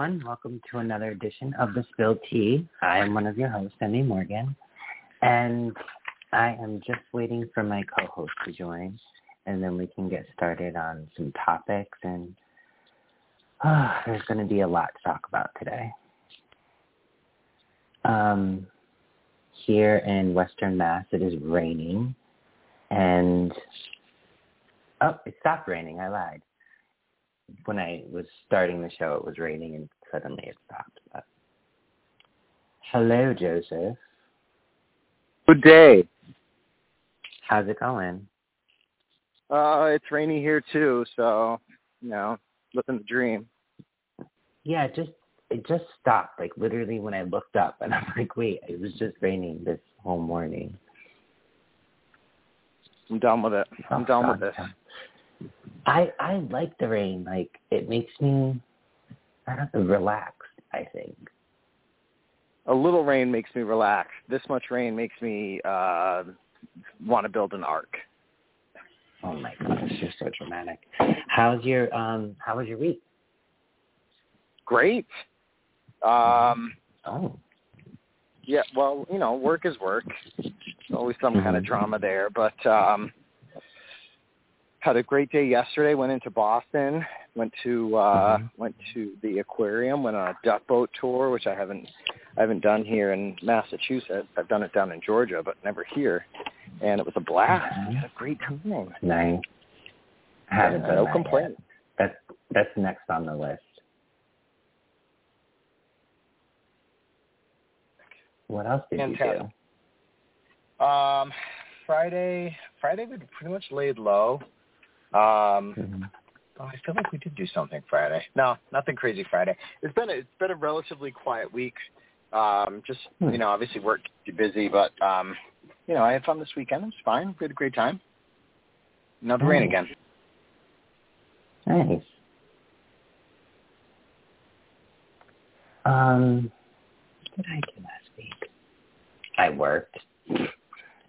Everyone. Welcome to another edition of The Spilled Tea. I am one of your hosts, Emmy Morgan, and I am just waiting for my co-host to join, and then we can get started on some topics. And uh, there's going to be a lot to talk about today. Um, here in Western Mass, it is raining, and oh, it stopped raining. I lied when I was starting the show, it was raining and suddenly it stopped. But... Hello, Joseph. Good day. How's it going? Uh, it's rainy here too, so you know, living the dream. Yeah, it just it just stopped. Like literally when I looked up, and I'm like, wait, it was just raining this whole morning. I'm done with it. I'm Oh, done God. with this. I I like the rain. Like it makes me I don't know, relaxed. I think. A little rain makes me relax. This much rain makes me uh want to build an ark. Oh my gosh, you're so dramatic. How's your um? How was your week? Great. Um, Oh. yeah, well, you know, work is work. There's always some kind of Mhm. drama there, but um had a great day yesterday. Went into Boston. Went to uh Mhm. went to the aquarium. Went on a duck boat tour, which I haven't I haven't done here in Massachusetts. I've done it down in Georgia, but never here. And it was a blast. Mhm. We had a great time. Nice. I haven't no that complaint. yet. That's that's next on the list. What else did you Fantastic. Um, Friday, Friday we pretty much laid low. Um, do? Mhm. oh, I feel like we did do something Friday. No, nothing crazy Friday. It's been a, it's been a relatively quiet week. Um, just Hmm. you know, obviously work keeps you busy, but um, you know, I had fun this weekend. It was fine. We had a great time. Now the rain again. Nice. Um, what did I do last week? I worked,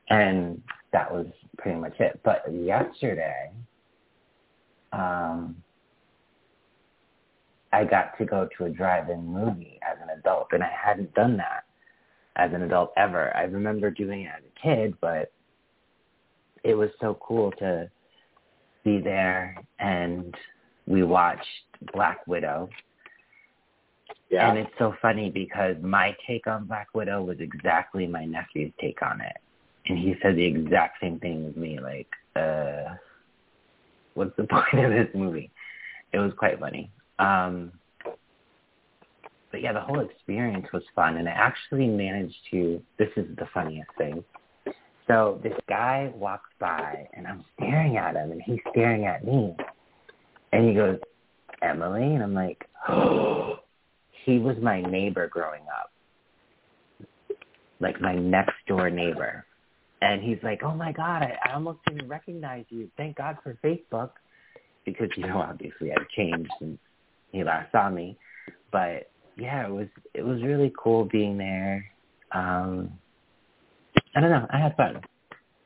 and that was pretty much it. But yesterday, um, I got to go to a drive-in movie as an adult, and I hadn't done that as an adult ever. I remember doing it as a kid, but it was so cool to be there, and we watched Black Widow. Yeah. And it's so funny because my take on Black Widow was exactly my nephew's take on it. And he said the exact same thing as me, like, uh, what's the point of this movie? It was quite funny. Um, but yeah, the whole experience was fun. And I actually managed to, this is the funniest thing. So this guy walks by and I'm staring at him and he's staring at me. And he goes, Emily? And I'm like, oh, he was my neighbor growing up. Like my next door neighbor. And he's like, oh my God, I, I almost didn't recognize you. Thank God for Facebook. Because, you know, obviously I've changed since he last saw me. But yeah, it was, it was really cool being there. Um, I don't know. I had fun.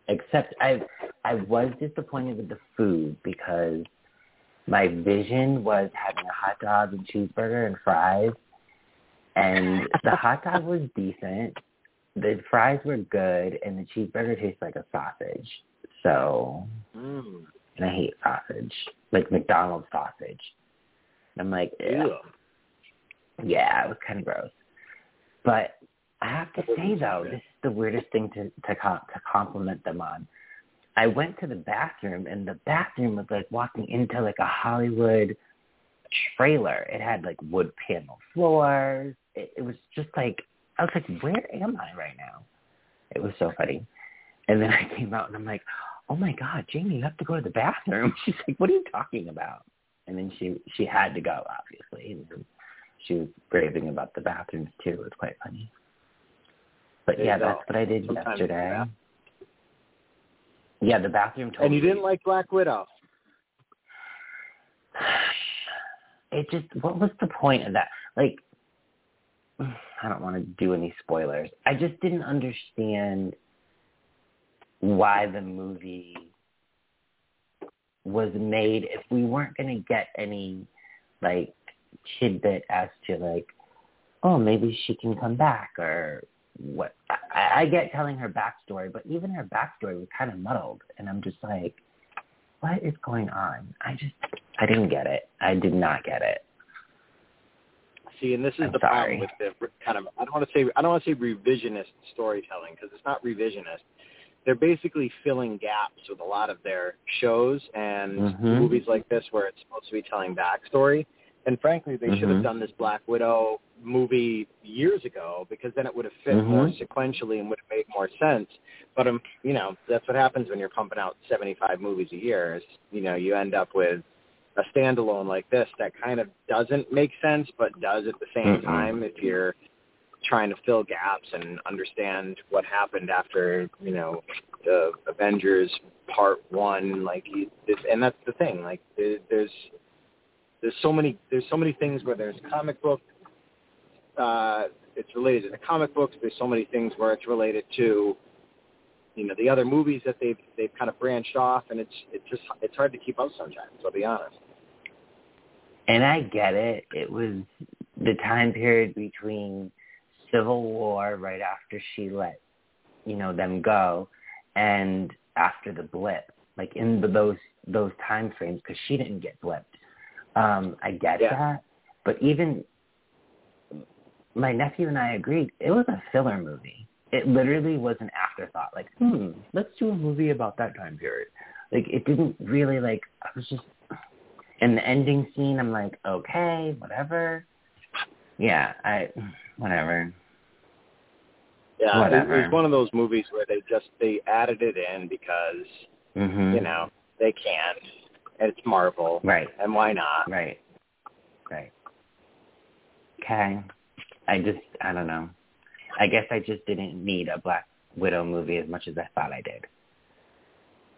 Except I, I was disappointed with the food because my vision was having a hot dog and cheeseburger and fries. And the hot dog was decent. The fries were good, and the cheeseburger tastes like a sausage. So, Mm. and I hate sausage, like McDonald's sausage. I'm like, Ew. yeah, it was kind of gross. But I have to say though, this is the weirdest thing to to com- to compliment them on. I went to the bathroom, and the bathroom was like walking into like a Hollywood trailer. It had like wood panel floors. It, it was just like I was like, where am I right now? It was so funny. And then I came out and I'm like, oh my god, Jamie, you have to go to the bathroom. She's like, what are you talking about? And then she she had to go, obviously. And she was raving about the bathrooms too. It was quite funny. But yeah, that's what I did Sometimes, yesterday. yeah. Yeah, the bathroom told And you didn't like Black Widow. it just what was the point of that? Like I don't want to do any spoilers. I just didn't understand why the movie was made. If we weren't going to get any like tidbit as to like oh maybe she can come back or what I, I get telling her backstory but even her backstory was kind of muddled and i'm just like what is going on? I just i didn't get it. I did not get it See, and this is I'm the sorry. problem with the kind of I don't want to say I don't want to say revisionist storytelling because it's not revisionist. They're basically filling gaps with a lot of their shows and Mhm. movies like this where it's supposed to be telling backstory. And frankly, they should have Mhm. done this Black Widow movie years ago because then it would have fit more Mhm. sequentially and would have made more sense. But um, you know, that's what happens when you're pumping out 75 movies a year. Is you know, you end up with a standalone like this that kind of doesn't make sense but does at the same Mm-mm. time if you're trying to fill gaps and understand what happened after you know the Avengers Part One. Like this, and that's the thing. Like there's there's so many there's so many things where there's comic book. Uh, it's related to the comic books. There's so many things where it's related to you know the other movies that they've they've kind of branched off, and it's it's just it's hard to keep up sometimes. I'll be honest. And I get it. It was the time period between Civil War, right after she let, you know, them go, and after the blip, like in the, those those time frames, because she didn't get blipped. Um, I get Yeah. that, but even my nephew and I agreed it was a filler movie. It literally was an afterthought. Like, hmm, let's do a movie about that time period. Like, it didn't really like. I was just in the ending scene. I'm like, okay, whatever. Yeah, I whatever. Yeah, it, Whatever. it was one of those movies where they just they added it in because Mhm. you know they can, and it's Marvel, Right. and why not? Right. Right. Okay. I just I don't know. I guess I just didn't need a Black Widow movie as much as I thought I did.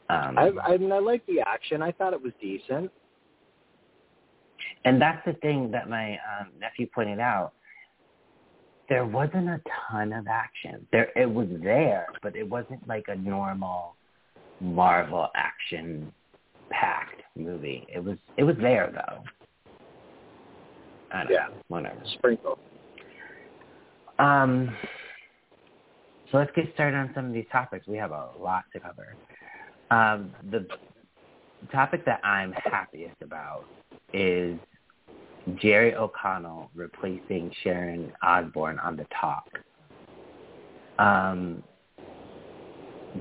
Um, I, I mean, I like the action. I thought it was decent. And that's the thing that my um, nephew pointed out. There wasn't a ton of action. There, it was there, but it wasn't like a normal Marvel action packed movie. It was, it was there though. I don't Yeah. know, whatever. Sprinkle. Um, so let's get started on some of these topics. We have a lot to cover. Um, the topic that I'm happiest about is Jerry O'Connell replacing Sharon Osbourne on the talk. Um,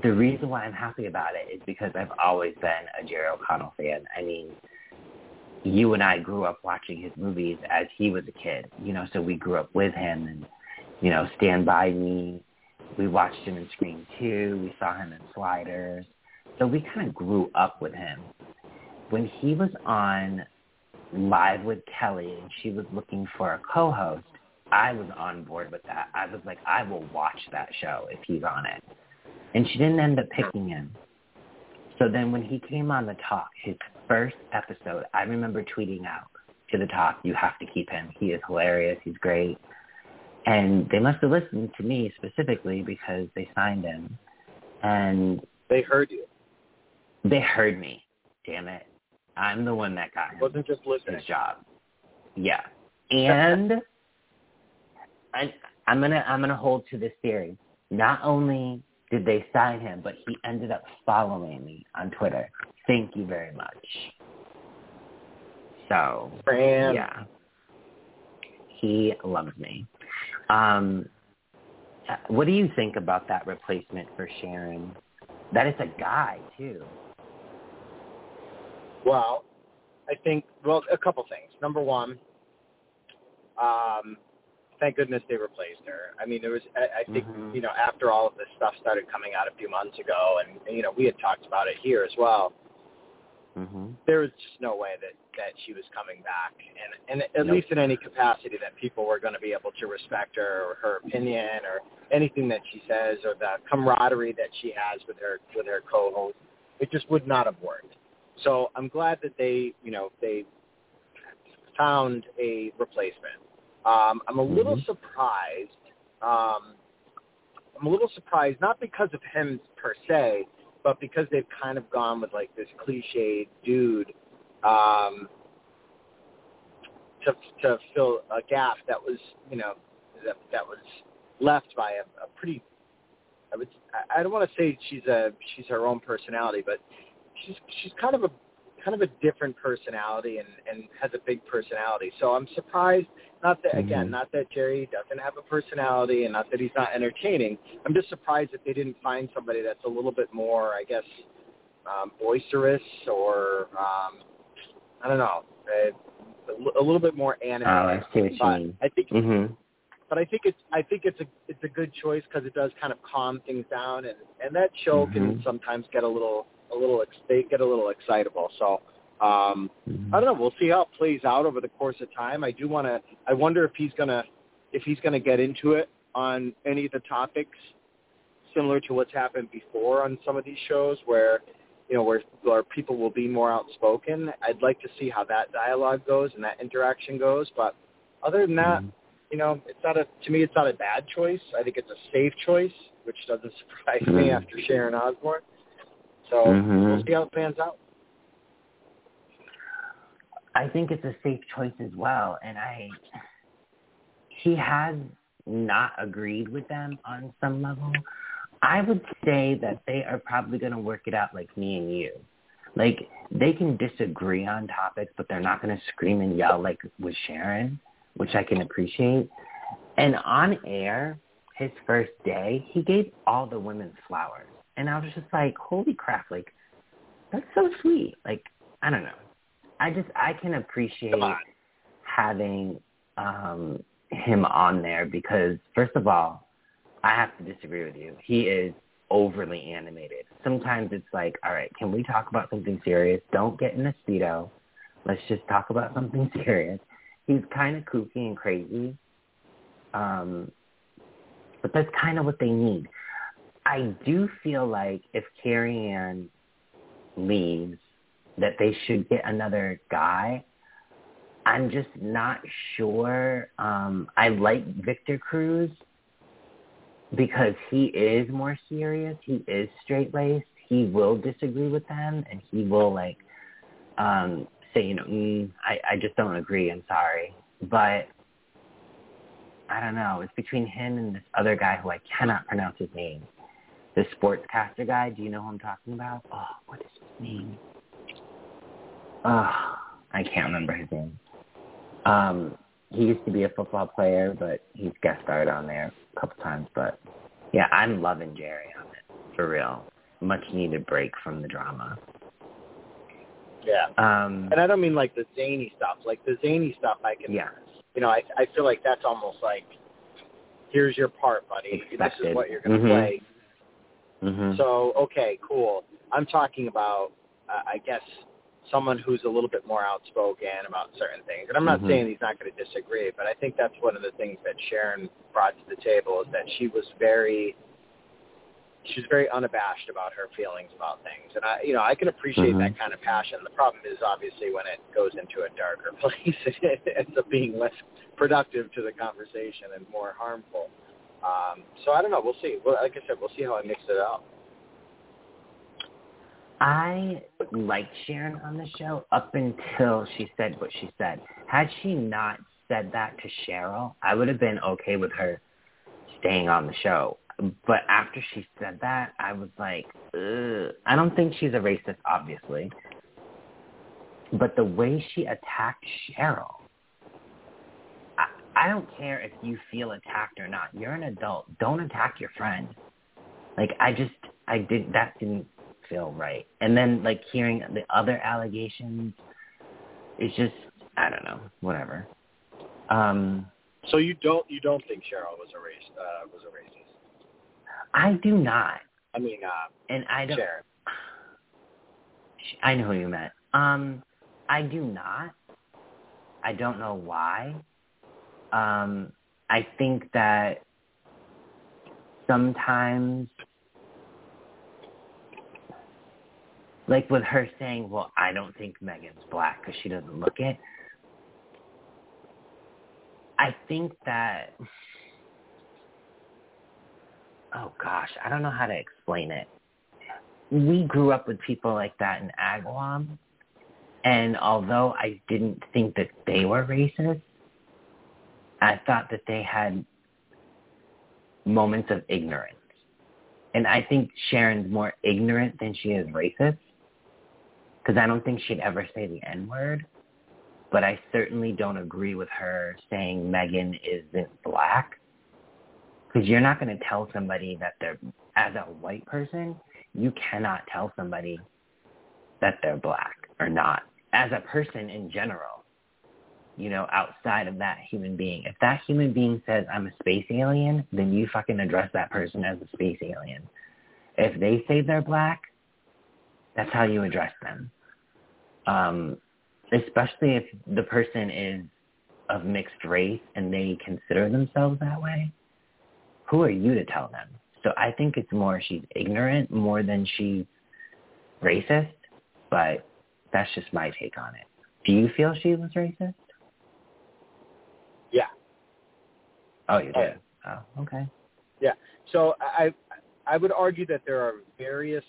the reason why I'm happy about it is because I've always been a Jerry O'Connell fan. I mean, you and I grew up watching his movies as he was a kid, you know, so we grew up with him and, you know, Stand By Me. We watched him in Scream 2. We saw him in Sliders. So we kind of grew up with him. When he was on Live with Kelly and she was looking for a co-host, I was on board with that. I was like, I will watch that show if he's on it. And she didn't end up picking him. So then when he came on the talk, his first episode, I remember tweeting out to the talk, you have to keep him. He is hilarious. He's great. And they must have listened to me specifically because they signed him. And They heard you. They heard me. Damn it. I'm the one that got him wasn't just listening. his job. Yeah. And I I'm gonna I'm gonna hold to this theory. Not only did they sign him, but he ended up following me on Twitter. Thank you very much. So yeah. He loves me. Um what do you think about that replacement for Sharon? That is a guy too. Well, I think well a couple things. Number one, um, thank goodness they replaced her. I mean, there was I, I think Mhm. you know after all of this stuff started coming out a few months ago, and you know we had talked about it here as well. Mhm. there was just no way that that she was coming back, and and at Nope. least in any capacity that people were going to be able to respect her or her opinion or anything that she says or the camaraderie that she has with her with her co-host, it just would not have worked. So I'm glad that they you know they found a replacement. Um, I'm a little Mhm. surprised. Um, I'm a little surprised, not because of him per se, but because they've kind of gone with like this cliched dude um, to to fill a gap that was you know that that was left by a, a pretty I would I don't want to say she's a she's her own personality, but she's she's kind of a kind of a different personality and and has a big personality. So I'm surprised. Not that again, Mhm. not that Jerry doesn't have a personality, and not that he's not entertaining. I'm just surprised that they didn't find somebody that's a little bit more, I guess, um, boisterous or um, I don't know, a, a little bit more Oh, animated. I see what you but mean. I think Mhm. but I think it's I think it's a it's a good choice because it does kind of calm things down, and and that show can Mhm. sometimes get a little a little ex- they get a little excitable. So um, Mhm. I don't know. We'll see how it plays out over the course of time. I do want to. I wonder if he's gonna if he's gonna get into it on any of the topics similar to what's happened before on some of these shows where you know where where people will be more outspoken. I'd like to see how that dialogue goes and that interaction goes. But other than that, Mhm. you know, it's not a to me it's not a bad choice. I think it's a safe choice, which doesn't surprise me Mhm. after Sharon Osbourne. So Mhm. we'll see how it pans out. I think it's a safe choice as well, and I he has not agreed with them on some level. I would say that they are probably going to work it out like me and you. Like they can disagree on topics, but they're not going to scream and yell like with Sharon, which I can appreciate. And on air, his first day, he gave all the women flowers, and I was just like, "Holy crap! Like that's so sweet." Like I don't know. I just I can appreciate having um him on there because first of all, I have to disagree with you. He is overly animated. Sometimes it's like, all right, can we talk about something serious? Don't get in a speedo. Let's just talk about something serious. He's kind of kooky and crazy. Um but that's kind of what they need. I do feel like if Carrie Ann leaves, that they should get another guy. I'm just not sure. Um, I like Victor Cruz because he is more serious. He is straight laced. He will disagree with them, and he will like um, say, you know, mm, I I just don't agree. I'm sorry, but I don't know. It's between him and this other guy who I cannot pronounce his name. The sportscaster guy. Do you know who I'm talking about? Oh, what is his name? Oh, I can't remember his name. Um, he used to be a football player, but he's guest starred on there a couple times. But yeah, I'm loving Jerry on it for real. Much needed break from the drama. Yeah. Um, And I don't mean like the zany stuff. Like the zany stuff, I can. yeah, You know, I I feel like that's almost like, here's your part, buddy. This is what you're going to Mhm. play. Hmm So okay, cool. I'm talking about, uh, I guess, someone who's a little bit more outspoken about certain things. And I'm not Mhm. saying he's not going to disagree, but I think that's one of the things that Sharon brought to the table is that she was very, she was very unabashed about her feelings about things. And I, you know, I can appreciate Mhm. that kind of passion. The problem is obviously when it goes into a darker place, it ends up being less productive to the conversation and more harmful. Um, so I don't know. We'll see. Well, like I said, we'll see how I mix it up. I liked Sharon on the show up until she said what she said. Had she not said that to Sheryl, I would have been okay with her staying on the show. But after she said that, I was like, Ugh. I don't think she's a racist, obviously. But the way she attacked Sheryl, I, don't care if you feel attacked or not. You're an adult. Don't attack your friend. Like I just, I did that didn't feel right. And then like hearing the other allegations, it's just, I don't know, whatever. Um, So you don't you don't think Sheryl was a race uh, was a racist? I do not, I mean, uh, and I don't. Sharon. I know who you meant. Um, I do not. I don't know why. Um, I think that sometimes, like with her saying, well, I don't think Meghan's black because she doesn't look it. I think that, oh gosh, I don't know how to explain it. We grew up with people like that in Agawam, and although I didn't think that they were racist, I thought that they had moments of ignorance. And I think Sharon's more ignorant than she is racist because I don't think she'd ever say the N-word. But I certainly don't agree with her saying Meghan isn't black because you're not going to tell somebody that they're, as a white person, you cannot tell somebody that they're black or not as a person in general, you know, outside of that human being. If that human being says, I'm a space alien, then you fucking address that person as a space alien. If they say they're black, that's how you address them. Um, especially if the person is of mixed race and they consider themselves that way. Who are you to tell them? So I think it's more she's ignorant more than she's racist, but that's just my take on it. Do you feel she was racist? Yeah. Oh, you did. Oh, okay. Yeah. So I I would argue that there are various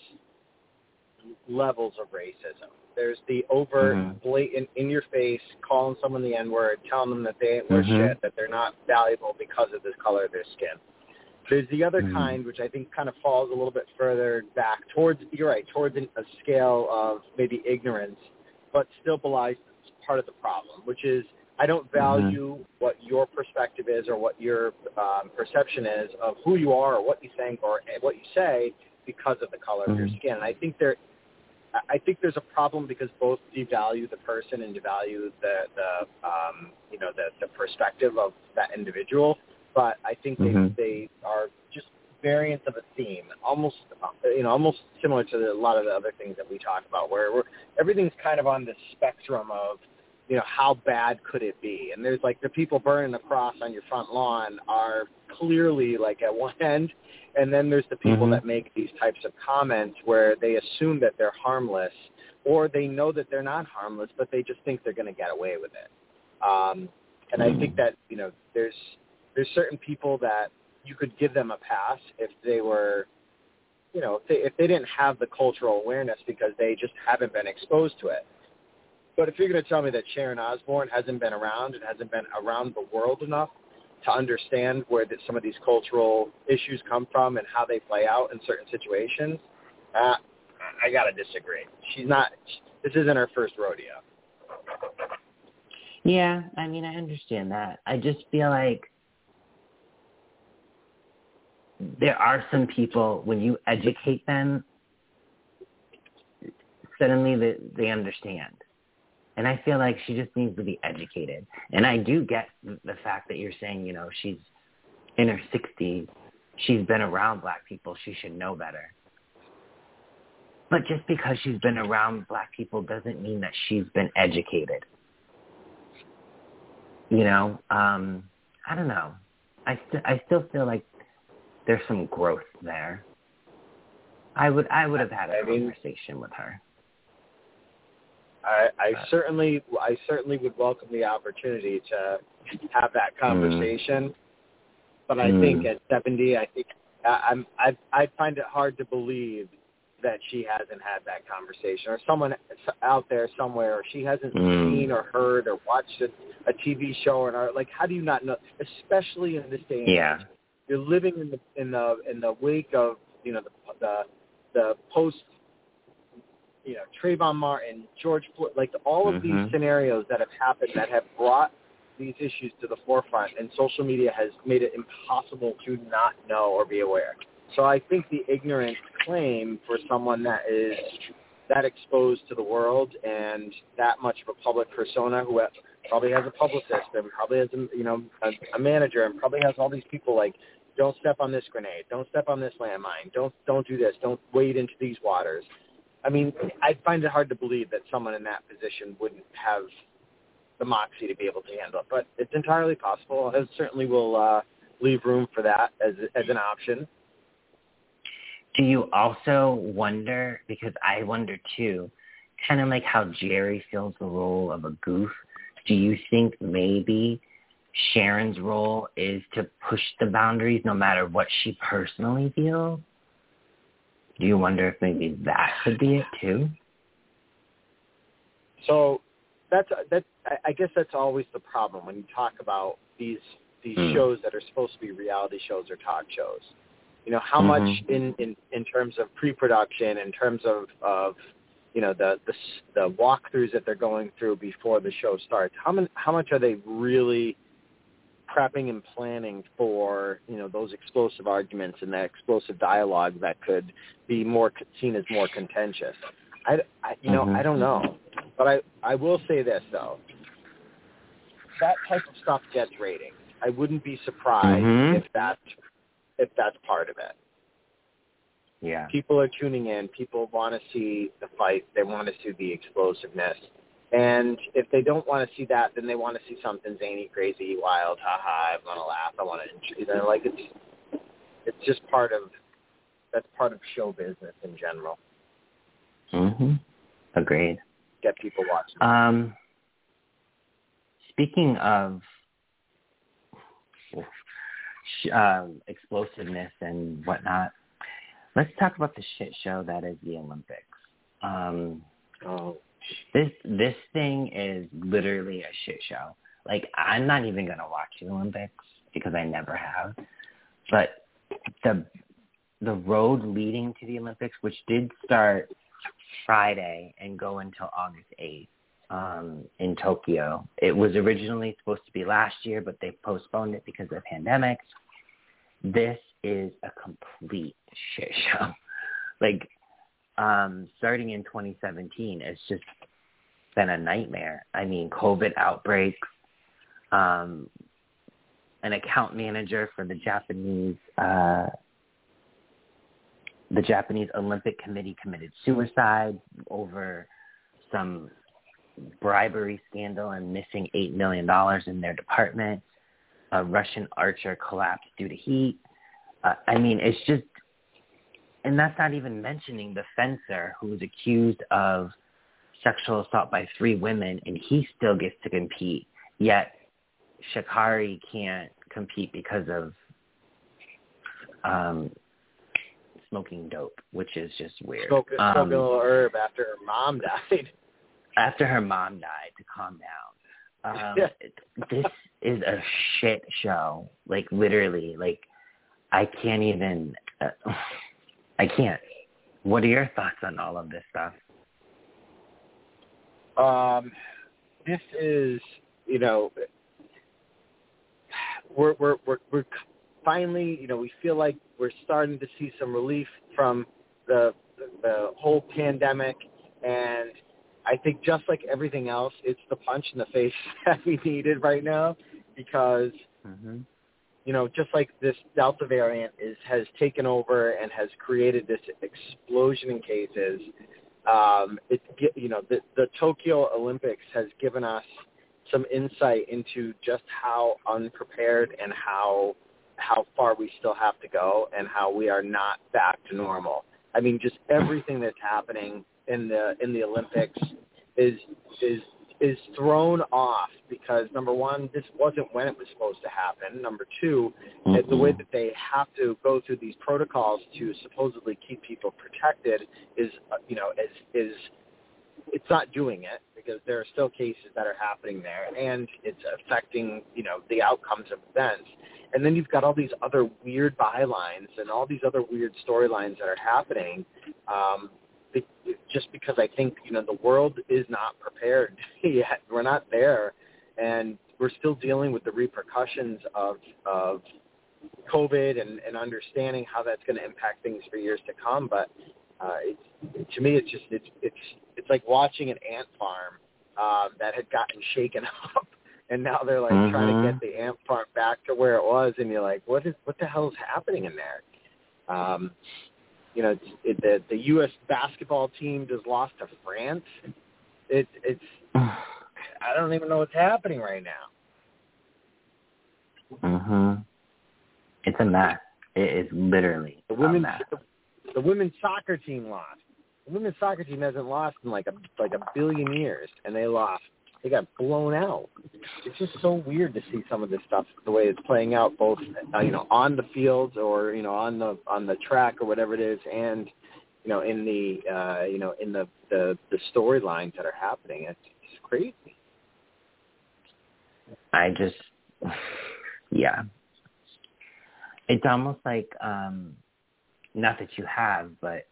levels of racism. There's the overt, mm-hmm. blatant, in your face, calling someone the N word, telling them that they ain't worth mm-hmm. shit, that they're not valuable because of the color of their skin. There's the other mm-hmm. kind, which I think kind of falls a little bit further back towards, you're right, towards a scale of maybe ignorance, but still belies part of the problem, which is I don't Mm-hmm. value mm-hmm. what your perspective is or what your um, perception is of who you are or what you think or what you say because of the color mm-hmm. of your Mm-hmm. skin. And I think there, I think there's a problem because both devalue the person and devalue the, the um, you know, the, the perspective of that individual but I think mm-hmm. they they are just variants of a theme, almost you know almost similar to a lot of the other things that we talk about, where we're, everything's kind of on the spectrum of you know how bad could it be, and there's like the people burning the cross on your front lawn are clearly like at one end, and then there's the people mm-hmm. that make these types of comments where they assume that they're harmless, or they know that they're not harmless, but they just think they're going to get away with it. Um, and I think that you know there's there's certain people that you could give them a pass if they were, you know, if they, if they didn't have the cultural awareness because they just haven't been exposed to it. But if you're going to tell me that Sharon Osbourne hasn't been around and hasn't been around the world enough to understand where that some of these cultural issues come from and how they play out in certain situations, uh, I got to disagree. She's not. This isn't her first rodeo. Yeah, I mean, I understand that. I just feel like there are some people when you educate them, suddenly they, they understand. And I feel like she just needs to be educated. And I do get the fact that you're saying, you know, she's in her 60s. She's been around black people. She should know better. But just because she's been around black people doesn't mean that she's been educated. You know, um, I don't know. I, st- I still feel like there's some growth there. I would I would have had a I conversation mean, with her. I, I certainly I certainly would welcome the opportunity to have that mm. conversation. Mm. But I mm. think at 70, I think I'm I I find it hard to believe that she hasn't had that conversation or someone out there somewhere or she hasn't mm. seen or heard or watched a, a TV show or like how do you not know especially in this day and yeah. age you're living in the in the in the wake of you know the the the post you know Trayvon Martin, George Floyd, like all of mm-hmm. these scenarios that have happened that have brought these issues to the forefront, and social media has made it impossible to not know or be aware. So I think the ignorant claim for someone that is that exposed to the world and that much of a public persona who probably has a publicist and probably has a you know a, a manager and probably has all these people like don't step on this grenade, don't step on this landmine, don't don't do this, don't wade into these waters. I mean, I find it hard to believe that someone in that position wouldn't have the moxie to be able to handle it, but it's entirely possible. I certainly will uh, leave room for that as as an option. Do you also wonder, because I wonder too, kind of like how Jerry fills the role of a goof, do you think maybe Sharon's role is to push the boundaries no matter what she personally feels? Do you wonder if maybe that could be it too? So that's that. I guess that's always the problem when you talk about these these Mm. shows that are supposed to be reality shows or talk shows. You know, how Mhm. much in, in in terms of pre-production, in terms of of you know the the the walkthroughs that they're going through before the show starts. How many how much are they really prepping and planning for you know those explosive arguments and that explosive dialogue that could be more c- seen as more contentious. I, I you know Mhm. I don't know, but I I will say this though, that type of stuff gets ratings. I wouldn't be surprised Mhm. if that if that's part of it. Yeah. People are tuning in. People want to see the fight. They want to see the explosiveness. And if they don't want to see that, then they want to see something zany, crazy, wild, haha, I want to laugh, I want to, you know, like it's, it's just part of, that's part of show business in general. Mhm. Agreed. Get people watching. Um, speaking of sh- um, explosiveness and whatnot, let's talk about the shit show that is the Olympics. Um, oh, this this thing is literally a shit show. Like I'm not even gonna watch the Olympics because I never have. But the the road leading to the Olympics, which did start Friday and go until August eighth um, in Tokyo. It was originally supposed to be last year, but they postponed it because of pandemics. This is a complete shit show. Like um, starting in 2017, it's just been a nightmare. I mean, COVID outbreaks, um, an account manager for the Japanese uh, the Japanese Olympic Committee committed suicide over some bribery scandal and missing eight million dollars in their department. A Russian archer collapsed due to heat. Uh, I mean, it's just, and that's not even mentioning the fencer who was accused of sexual assault by three women, and he still gets to compete. Yet Sha'Carri can't compete because of um, smoking dope, which is just weird. smoking, Um, smoking a little herb after her mom died. after her mom died to calm down. Um, this is a shit show. Like literally, like I can't even. Uh, I can't. What are your thoughts on all of this stuff? Um, this is, you know, we're we're we're we're finally, you know, we feel like we're starting to see some relief from the the whole pandemic, and I think just like everything else, it's the punch in the face that we needed right now because Mm-hmm. you know, just like this Delta variant is has taken over and has created this explosion in cases. Um, it you know the the Tokyo Olympics has given us some insight into just how unprepared and how how far we still have to go and how we are not back to normal. I mean, just everything that's happening in the in the Olympics is is is thrown off because number one, this wasn't when it was supposed to happen. Number 2 uh, the way that they have to go through these protocols to supposedly keep people protected is, uh, you know, is is it's not doing it because there are still cases that are happening there, and it's affecting, you know, the outcomes of events. And then you've got all these other weird bylines and all these other weird storylines that are happening. Um, be- just because I think you know the world is not prepared yet. We're not there, and we're still dealing with the repercussions of of COVID and, and understanding how that's going to impact things for years to come. But uh, it's, to me, it's just it's it's it's like watching an ant farm um, that had gotten shaken up, and now they're like trying to Mhm. get the ant farm back to where it was, and you're like, what is what the hell is happening in there? Um, you know it, the the U.S. basketball team just lost to France. It, it's I don't even know what's happening right now. Mhm. It's a mess. It is literally The women's a mess. the, the women's soccer team lost. The women's soccer team hasn't lost in like a like a billion years, and they lost. They got blown out. It's just so weird to see some of this stuff the way it's playing out, both uh, you know on the fields or you know on the on the track or whatever it is, and you know in the uh, you know in the the, the storylines that are happening. It's, it's crazy. I just, yeah. It's almost like, um, not that you have, but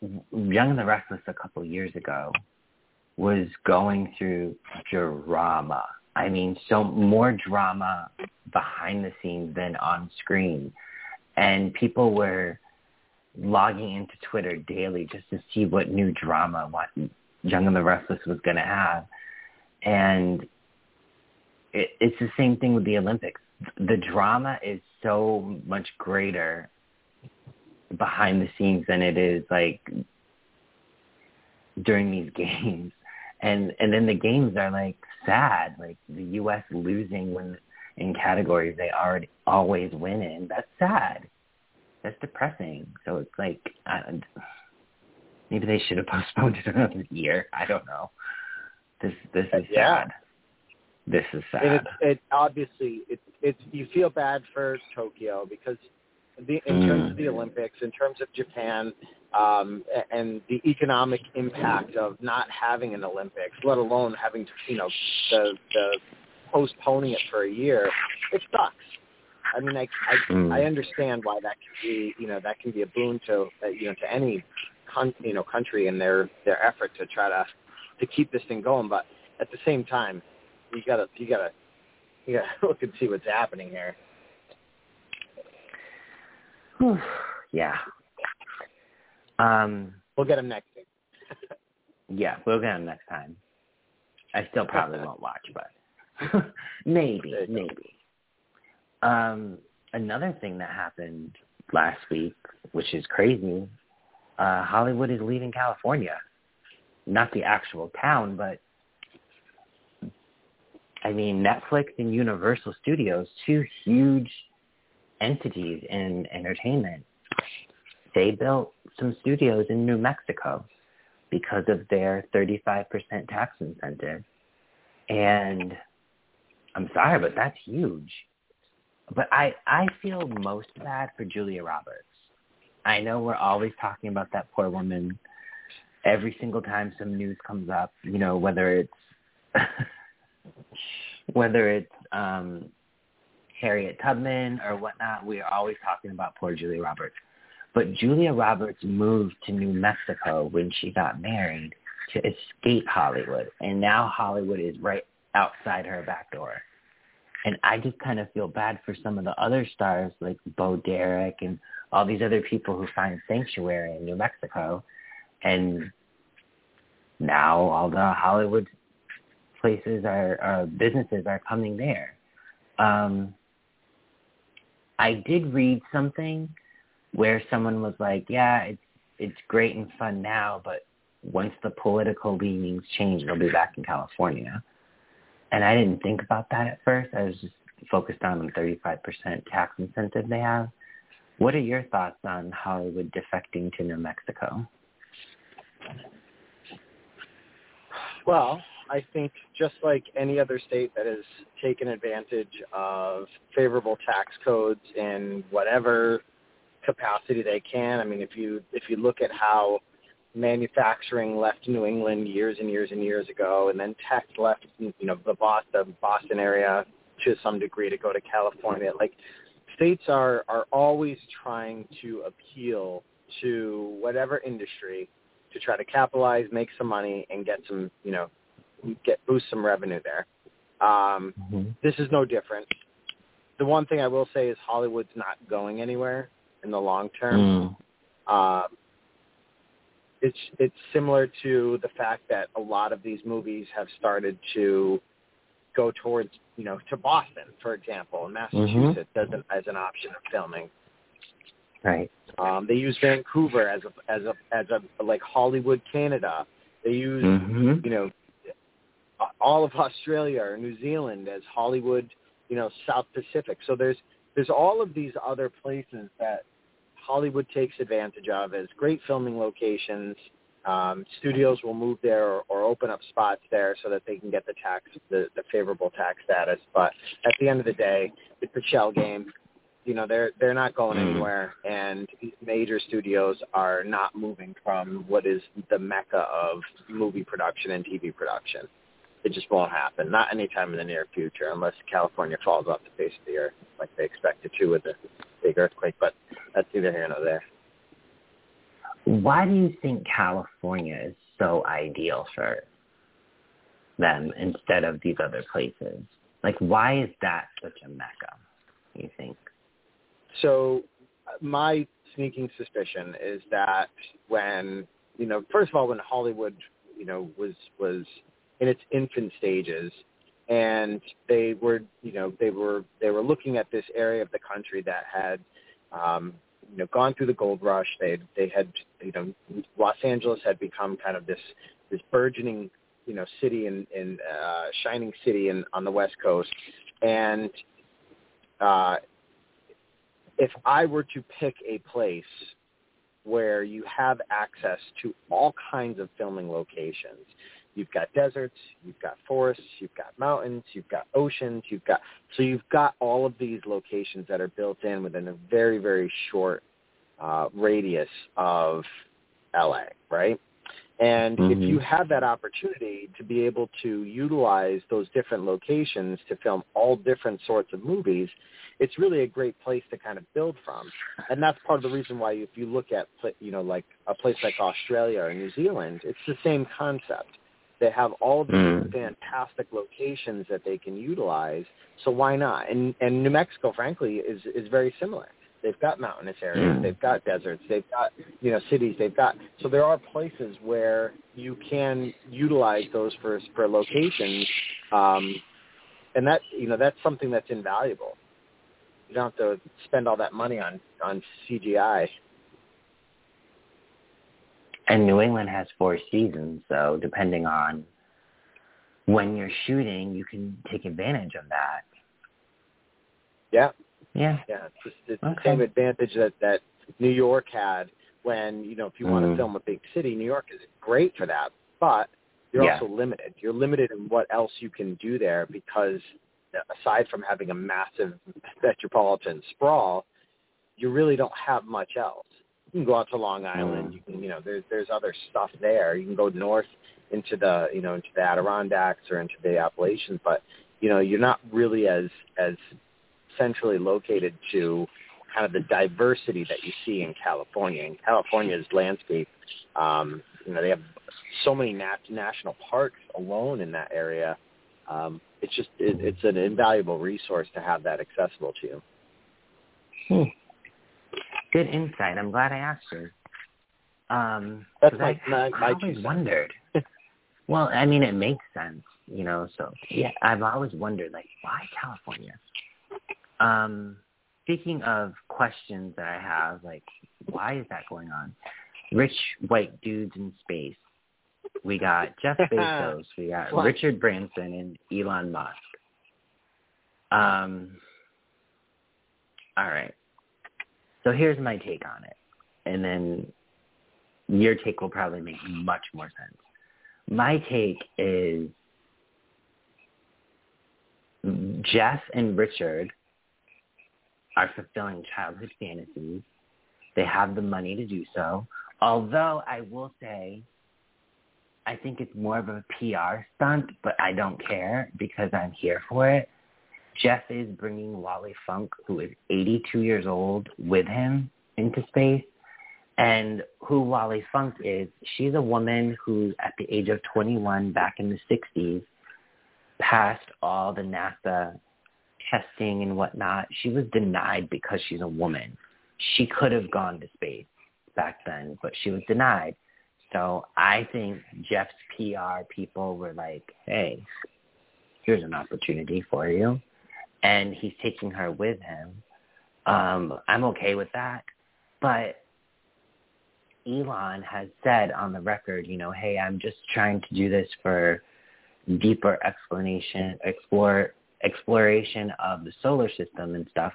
Young and the Restless a couple years ago was going through drama. I mean, so more drama behind the scenes than on screen. And people were logging into Twitter daily just to see what new drama what Young and the Restless was going to have. And it, it's the same thing with the Olympics. The drama is so much greater behind the scenes than it is like during these games. And and then the games are like sad, like the US losing when in categories they already always win in. That's sad. That's depressing. So it's like uh, maybe they should have postponed it another year. I don't know. This this is Yeah. sad. This is sad. And it, it obviously it it's you feel bad for Tokyo because the in terms of the Olympics, in terms of Japan, um, and the economic impact of not having an Olympics, let alone having to you know the the postponing it for a year, it sucks. I mean, I I, Mm. I understand why that can be you know that can be a boon to uh, you know to any con- you know country in their their effort to try to to keep this thing going, but at the same time, you gotta you gotta you gotta look and see what's happening here. Yeah. Um. We'll get them next. Yeah, we'll get them next time. I still probably won't watch, but maybe, There you go. maybe. Um, another thing that happened last week, which is crazy, uh, Hollywood is leaving California. Not the actual town, but I mean Netflix and Universal Studios, two huge entities in entertainment. They built some studios in New Mexico because of their 35% tax incentive. And I'm sorry, but that's huge. But I, I feel most bad for Julia Roberts. I know we're always talking about that poor woman every single time some news comes up, you know, whether it's whether it's um Harriet Tubman or whatnot, we are always talking about poor Julia Roberts. But Julia Roberts moved to New Mexico when she got married to escape Hollywood. And now Hollywood is right outside her back door. And I just kind of feel bad for some of the other stars like Bo Derek and all these other people who find sanctuary in New Mexico. And now all the Hollywood places are, uh, businesses are coming there. Um, I did read something where someone was like, "Yeah, it's it's great and fun now, but once the political leanings change, they'll be back in California." And I didn't think about that at first. I was just focused on the 35% tax incentive they have. What are your thoughts on Hollywood defecting to New Mexico? Well, I think just like any other state that has taken advantage of favorable tax codes in whatever capacity they can. I mean, if you if you look at how manufacturing left New England years and years and years ago, and then tech left you know the Boston Boston area to some degree to go to California, like states are are always trying to appeal to whatever industry to try to capitalize, make some money, and get some, you know, get boost some revenue there. Um, Mm-hmm. this is no different. The one thing I will say is Hollywood's not going anywhere in the long term. Mm. Um, it's it's similar to the fact that a lot of these movies have started to go towards, you know, to Boston, for example, and Massachusetts as, an, as an option of filming. Right. Um, they use Vancouver as a as a as a like Hollywood, Canada. They use Mhm. you know all of Australia or New Zealand as Hollywood, you know South Pacific. So there's there's all of these other places that Hollywood takes advantage of as great filming locations. Um, studios will move there or, or open up spots there so that they can get the tax, the, the favorable tax status. But at the end of the day, it's a shell game. You know, they're they're not going Mm. anywhere, and these major studios are not moving from what is the mecca of movie production and TV production. It just won't happen. Not anytime in the near future, unless California falls off the face of the earth like they expect it to with the big earthquake. But that's neither here nor there. Why do you think California is so ideal for them instead of these other places? Like, why is that such a mecca? You think? So uh, my sneaking suspicion is that when you know, first of all, when Hollywood, you know, was was in its infant stages, and they were, you know, they were they were looking at this area of the country that had, um, you know, gone through the gold rush. They they had, you know, Los Angeles had become kind of this this burgeoning, you know, city in in uh, shining city in on the West Coast, and uh, if I were to pick a place where you have access to all kinds of filming locations, you've got deserts, you've got forests, you've got mountains, you've got oceans, you've got so you've got all of these locations that are built in within a very very short uh, radius of LA, right? And if Mhm. you have that opportunity to be able to utilize those different locations to film all different sorts of movies, it's really a great place to kind of build from. And that's part of the reason why if you look at, you know, like a place like Australia or New Zealand, it's the same concept. They have all these Mm. fantastic locations that they can utilize. So why not? And and New Mexico, frankly, is is very similar. They've got mountainous areas, Mm. they've got deserts, they've got you know cities, they've got so there are places where you can utilize those for for locations, um, and that you know that's something that's invaluable. You don't have to spend all that money on on CGI. And New England has four seasons, so depending on when you're shooting, you can take advantage of that. Yeah, Yeah. yeah, it's, just, it's Okay. the same advantage that that New York had when you know if you want to mm-hmm. film a big city, New York is great for that, but you're Yeah. also limited. You're limited in what else you can do there because aside from having a massive metropolitan sprawl, you really don't have much else. You can go out to Long Island. Mm. You can, you know, there's there's other stuff there. You can go north into the, you know, into the Adirondacks or into the Appalachians, but you know, you're not really as as centrally located to kind of the diversity that you see in California. In California's landscape, um, you know, they have so many nat- national parks alone in that area. Um, it's just it, it's an invaluable resource to have that accessible to you. Hmm. Good insight. I'm glad I asked you. Um, That's my- I, my- I always wondered. well, I mean, it makes sense, you know. So yeah, I've always wondered, like, why California? Um, speaking of questions that I have, like, why is that going on? Rich white dudes in space. We got Jeff Bezos. We got What? Richard Branson and Elon Musk. Um. All right. So here's my take on it, and then your take will probably make much more sense. My take is Jeff and Richard are fulfilling childhood fantasies. They have the money to do so. Although I will say, I think it's more of a PR stunt, but I don't care because I'm here for it. Jeff is bringing Wally Funk, who is 82 years old, with him into space. And who Wally Funk is, she's a woman who, at the age of 21 back in the 60s, passed all the NASA testing and whatnot. She was denied because she's a woman. She could have gone to space back then, but she was denied. So I think Jeff's PR people were like, hey, here's an opportunity for you. And he's taking her with him. Um, I'm okay with that. But Elon has said on the record, you know, hey, I'm just trying to do this for deeper explanation, explore, exploration of the solar system and stuff.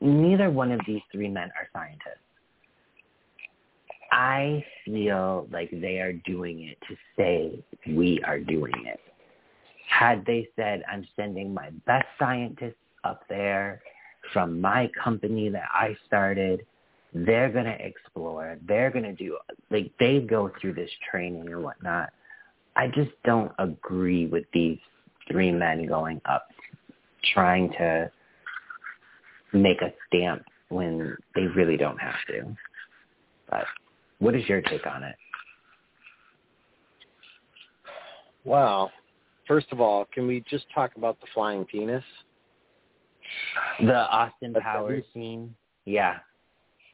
Neither one of these three men are scientists. I feel like they are doing it to say we are doing it. Had they said, I'm sending my best scientists up there from my company that I started, they're going to explore. They're going to do, like, they go through this training or whatnot. I just don't agree with these three men going up trying to make a stamp when they really don't have to. But what is your take on it? Wow. First of all, can we just talk about the flying penis? The Austin Powers scene? Yeah.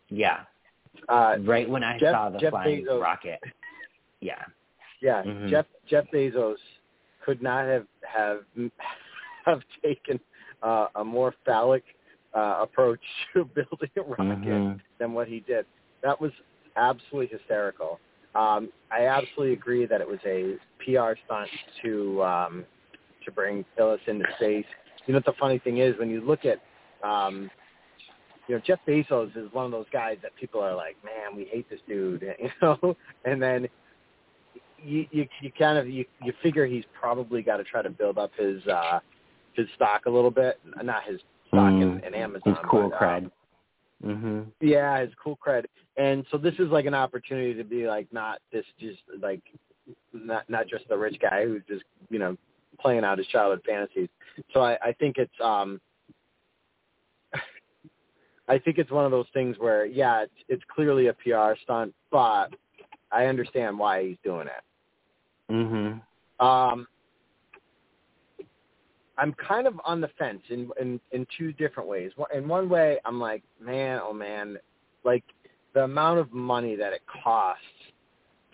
Yeah. Uh, right when I Jeff, saw the Jeff flying Bezos, rocket. Yeah. Yeah, Mhm. Jeff Jeff Bezos could not have have have taken uh, a more phallic uh, approach to building a rocket Mhm. than what he did. That was absolutely hysterical. Um, I absolutely agree that it was a PR stunt to um, to bring Phyllis into space. You know the funny thing is when you look at um, you know Jeff Bezos is one of those guys that people are like, man, we hate this dude, you know, and then you you, you kind of you, you figure he's probably got to try to build up his uh, his stock a little bit, not his stock in, Mm. in Amazon. His cool but, uh, cred. Mhm. yeah, his cool cred. And so this is like an opportunity to be like not this just like not not just the rich guy who's just, you know, playing out his childhood fantasies. So I, I think it's um I think it's one of those things where yeah, it's it's clearly a PR stunt, but I understand why he's doing it. Mhm. Um, I'm kind of on the fence in in in two different ways. In one way, I'm like, man, oh man, like the amount of money that it costs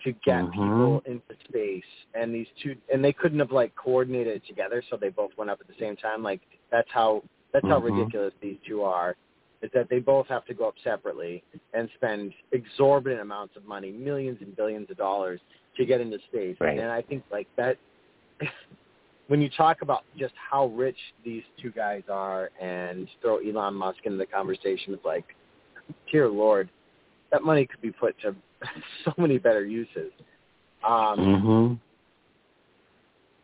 to get Mhm. people into space, and these two, and they couldn't have like coordinated it together, so they both went up at the same time. Like that's how that's how Mhm. ridiculous these two are. Is that they both have to go up separately and spend exorbitant amounts of money, millions and billions of dollars, to get into space. Right. And I think like that when you talk about just how rich these two guys are and throw Elon Musk into the conversation, it's like, dear Lord, that money could be put to so many better uses. Um, Mhm.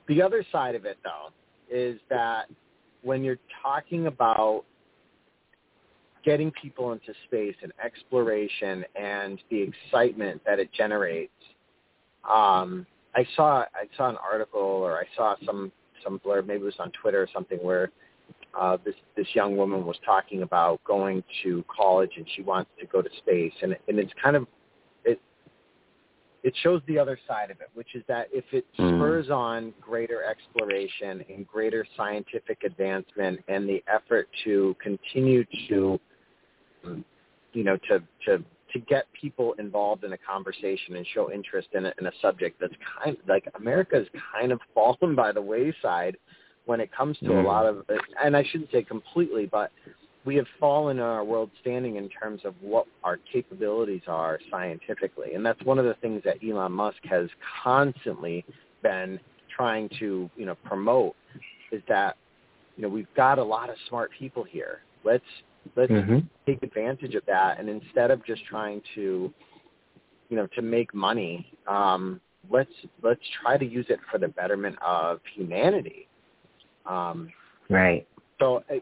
the other side of it, though, is that when you're talking about getting people into space and exploration and the excitement that it generates, um, I saw I saw an article or I saw some some blurb, maybe it was on Twitter or something, where uh, this this young woman was talking about going to college and she wants to go to space, and and it's kind of it it shows the other side of it, which is that if it Mm. spurs on greater exploration and greater scientific advancement and the effort to continue to, you know, to to to get people involved in a conversation and show interest in a, in a subject that's kind of, like America's kind of fallen by the wayside when it comes to a Mm. lot of, and I shouldn't say completely, but we have fallen in our world standing in terms of what our capabilities are scientifically. And that's one of the things that Elon Musk has constantly been trying to, you know, promote is that, you know, we've got a lot of smart people here. Let's let's Mhm. take advantage of that and instead of just trying to you know to make money um let's let's try to use it for the betterment of humanity um Right. so I,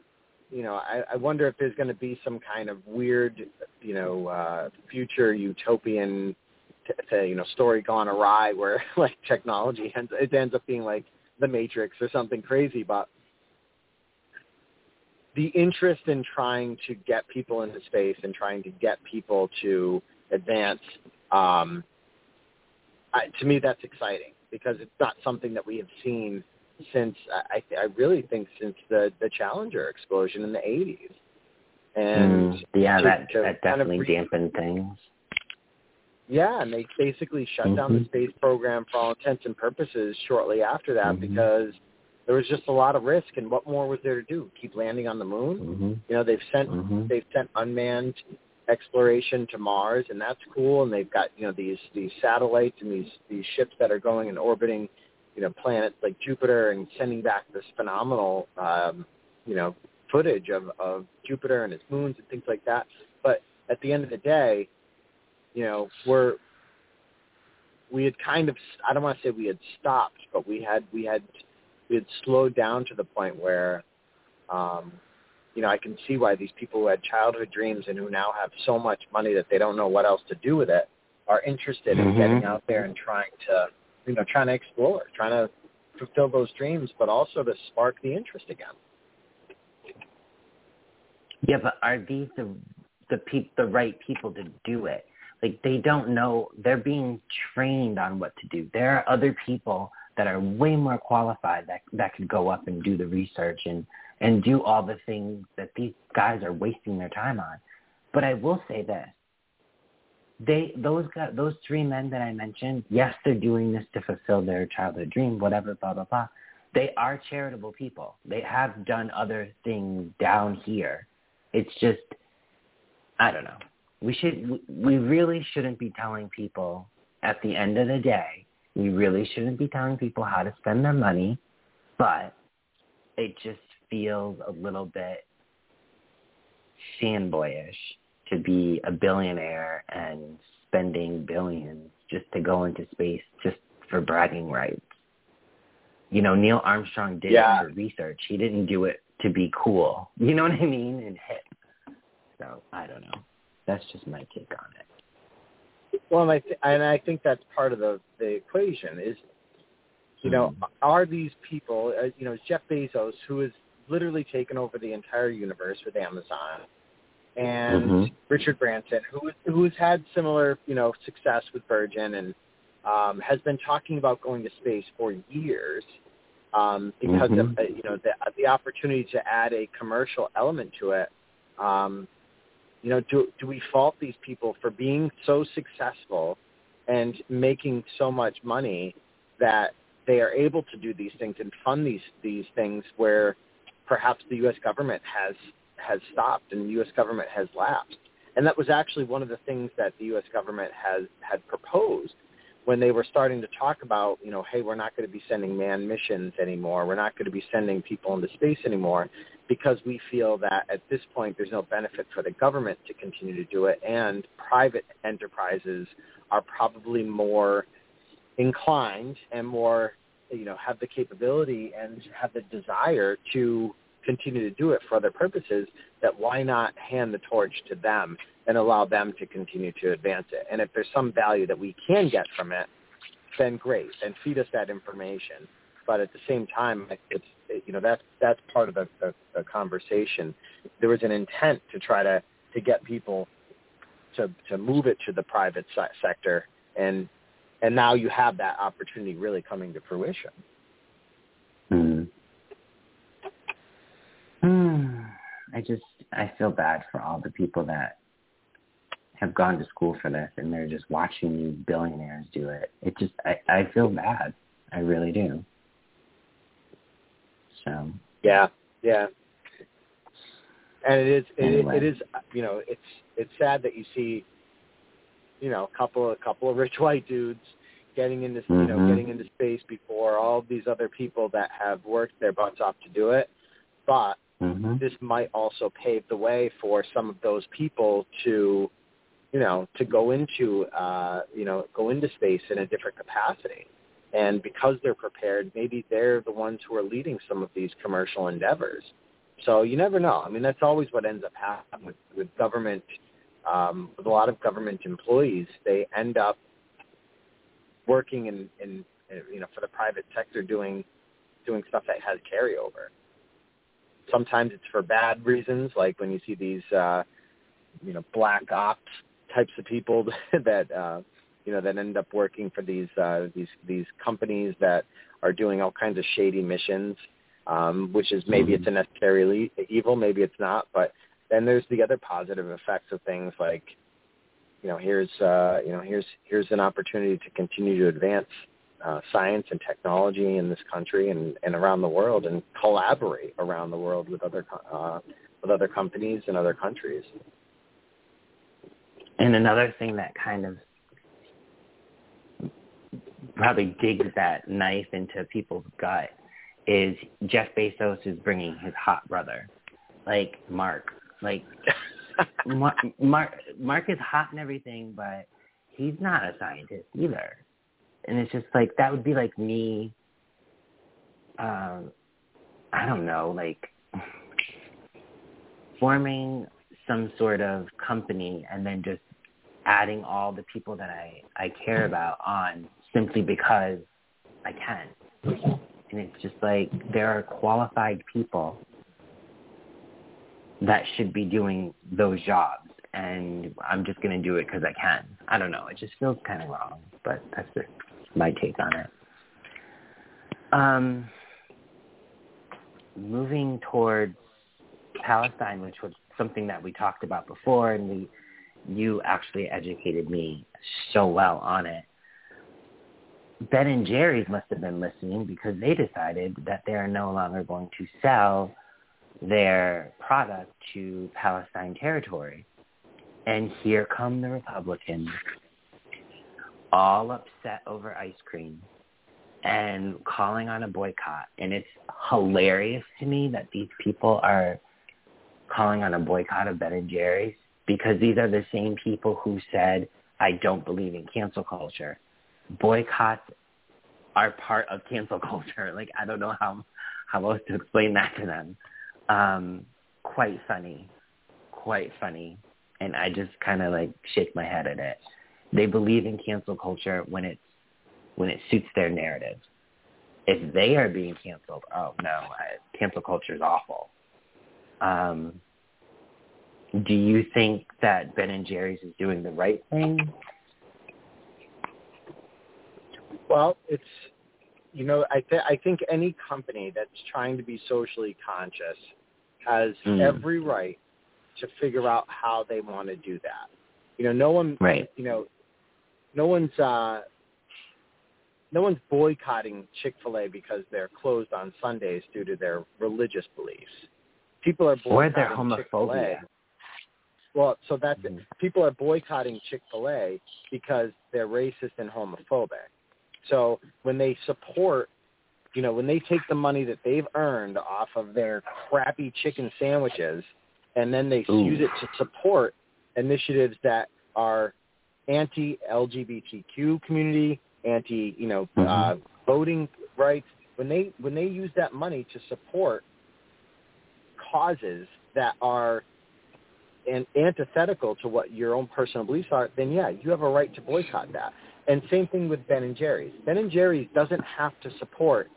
you know I, I wonder if there's going to be some kind of weird you know uh future utopian t- t- you know story gone awry where like technology ends it ends up being like the matrix or something crazy but the interest in trying to get people into space and trying to get people to advance um I, to me that's exciting because it's not something that we have seen since I, I really think since the the Challenger explosion in the 80s. And Mm. yeah, to- that to that kind of definitely re- dampened things. yeah, and they basically shut down the Mhm. space program for all intents and purposes shortly after that Mhm. because there was just a lot of risk and what more was there to do? Keep landing on the moon? Mhm. You know, they've sent Mhm. they've sent unmanned exploration to Mars, and that's cool. And they've got you know these these satellites and these these ships that are going and orbiting you know planets like Jupiter and sending back this phenomenal um, you know footage of of Jupiter and its moons and things like that. But at the end of the day, you know we're we had kind of I don't want to say we had stopped, but we had we had we had slowed down to the point where um, you know, I can see why these people who had childhood dreams and who now have so much money that they don't know what else to do with it are interested mm-hmm. in getting out there and trying to, you know, trying to explore, trying to fulfill those dreams, but also to spark the interest again. Yeah, but are these the the pe- the right people to do it? Like they don't know. They're being trained on what to do. There are other people that are way more qualified that that could go up and do the research and and do all the things that these guys are wasting their time on. But I will say this. They those guys, those three men that I mentioned, yes, they're doing this to fulfill their childhood dream, whatever, blah blah blah. They are charitable people. They have done other things down here. It's just I don't know. We should we really shouldn't be telling people at the end of the day, we really shouldn't be telling people how to spend their money, but it just feels a little bit fanboyish to be a billionaire and spending billions just to go into space just for bragging rights. You know, Neil Armstrong did yeah. it for research. He didn't do it to be cool. You know what I mean? And hip. So I don't know. That's just my take on it. Well, and I th- and I think that's part of the the equation is, you know, mm-hmm. are these people, uh, you know, Jeff Bezos, who is literally taken over the entire universe with Amazon, and mm-hmm. Richard Branson, who who has had similar you know success with Virgin and um, has been talking about going to space for years um, because mm-hmm. of uh, you know the the opportunity to add a commercial element to it. Um, you know, do do we fault these people for being so successful and making so much money that they are able to do these things and fund these these things where perhaps the U.S. government has has stopped and the U.S. government has lapsed. And that was actually one of the things that the U.S. government has had proposed when they were starting to talk about, you know, hey, we're not going to be sending manned missions anymore. We're not going to be sending people into space anymore because we feel that at this point there's no benefit for the government to continue to do it and private enterprises are probably more inclined and more you know have the capability and have the desire to continue to do it for other purposes, that why not hand the torch to them and allow them to continue to advance it? And if there's some value that we can get from it, then great, and feed us that information. But at the same time, it's you know that's that's part of the, the, the conversation. There was an intent to try to to get people to to move it to the private sector, and and now you have that opportunity really coming to fruition. Hmm. Hmm. I just I feel bad for all the people that have gone to school for this and they're just watching these billionaires do it. It just I, I feel bad. I really do. So Yeah, yeah. And it is it, anyway. it is you know, it's it's sad that you see you know, a couple a couple of rich white dudes getting into mm-hmm. you know, getting into space before all these other people that have worked their butts off to do it. But mm-hmm. this might also pave the way for some of those people to, you know, to go into, uh, you know, go into space in a different capacity. And because they're prepared, maybe they're the ones who are leading some of these commercial endeavors. So you never know. I mean, that's always what ends up happening with, with government, um, with a lot of government employees. They end up working in, in, you know, for the private sector doing, doing stuff that has carryover. Sometimes it's for bad reasons, like when you see these, uh, you know, black ops types of people that, uh, you know, that end up working for these uh, these these companies that are doing all kinds of shady missions, um, which is maybe it's a necessarily evil, maybe it's not, but then there's the other positive effects of things like, you know, here's uh, you know here's here's an opportunity to continue to advance uh, science and technology in this country and, and around the world and collaborate around the world with other uh, with other companies and other countries. And another thing that kind of probably digs that knife into people's gut is Jeff Bezos is bringing his hot brother, like Mark. Like Mark, Mark, Mark is hot and everything, but he's not a scientist either. And it's just like that would be like me. Um, I don't know, like forming some sort of company and then just adding all the people that I I care about on simply because I can. And it's just like there are qualified people that should be doing those jobs and I'm just going to do it because I can. I don't know. It just feels kind of wrong, but that's just my take on it. Um, moving towards Palestine, which was something that we talked about before, and we, you actually educated me so well on it. Ben and Jerry's must have been listening because they decided that they are no longer going to sell their product to Palestine territory. And here come the Republicans, all upset over ice cream and calling on a boycott. And it's hilarious to me that these people are calling on a boycott of Ben and Jerry's because these are the same people who said, I don't believe in cancel culture boycotts are part of cancel culture. Like I don't know how how else to explain that to them. Um, quite funny, quite funny, and I just kind of like shake my head at it. They believe in cancel culture when it's when it suits their narrative. If they are being canceled, oh no, I, cancel culture is awful. Um, do you think that Ben and Jerry's is doing the right thing? Well, it's you know I th- I think any company that's trying to be socially conscious has mm. every right to figure out how they want to do that. You know, no one right. you know no one's uh no one's boycotting Chick-fil-A because they're closed on Sundays due to their religious beliefs. People are boycotting their homophobia. Chick-fil-A. Well, so that's mm-hmm. People are boycotting Chick-fil-A because they're racist and homophobic. So when they support, you know, when they take the money that they've earned off of their crappy chicken sandwiches and then they Ooh. use it to support initiatives that are anti-LGBTQ community, anti, you know, mm-hmm. uh, voting rights. When they when they use that money to support causes that are and antithetical to what your own personal beliefs are, then yeah, you have a right to boycott that. And same thing with Ben and Jerry's. Ben and Jerry's doesn't have to support,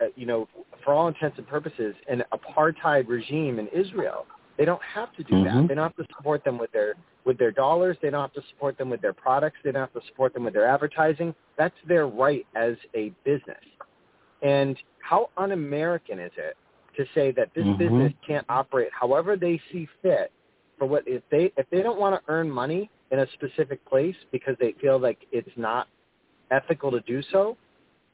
uh, you know, for all intents and purposes, an apartheid regime in Israel. They don't have to do mm-hmm. that. They don't have to support them with their with their dollars. They don't have to support them with their products. They don't have to support them with their advertising. That's their right as a business. And how un-American is it to say that this mm-hmm. business can't operate however they see fit for what if they if they don't want to earn money in a specific place because they feel like it's not ethical to do so,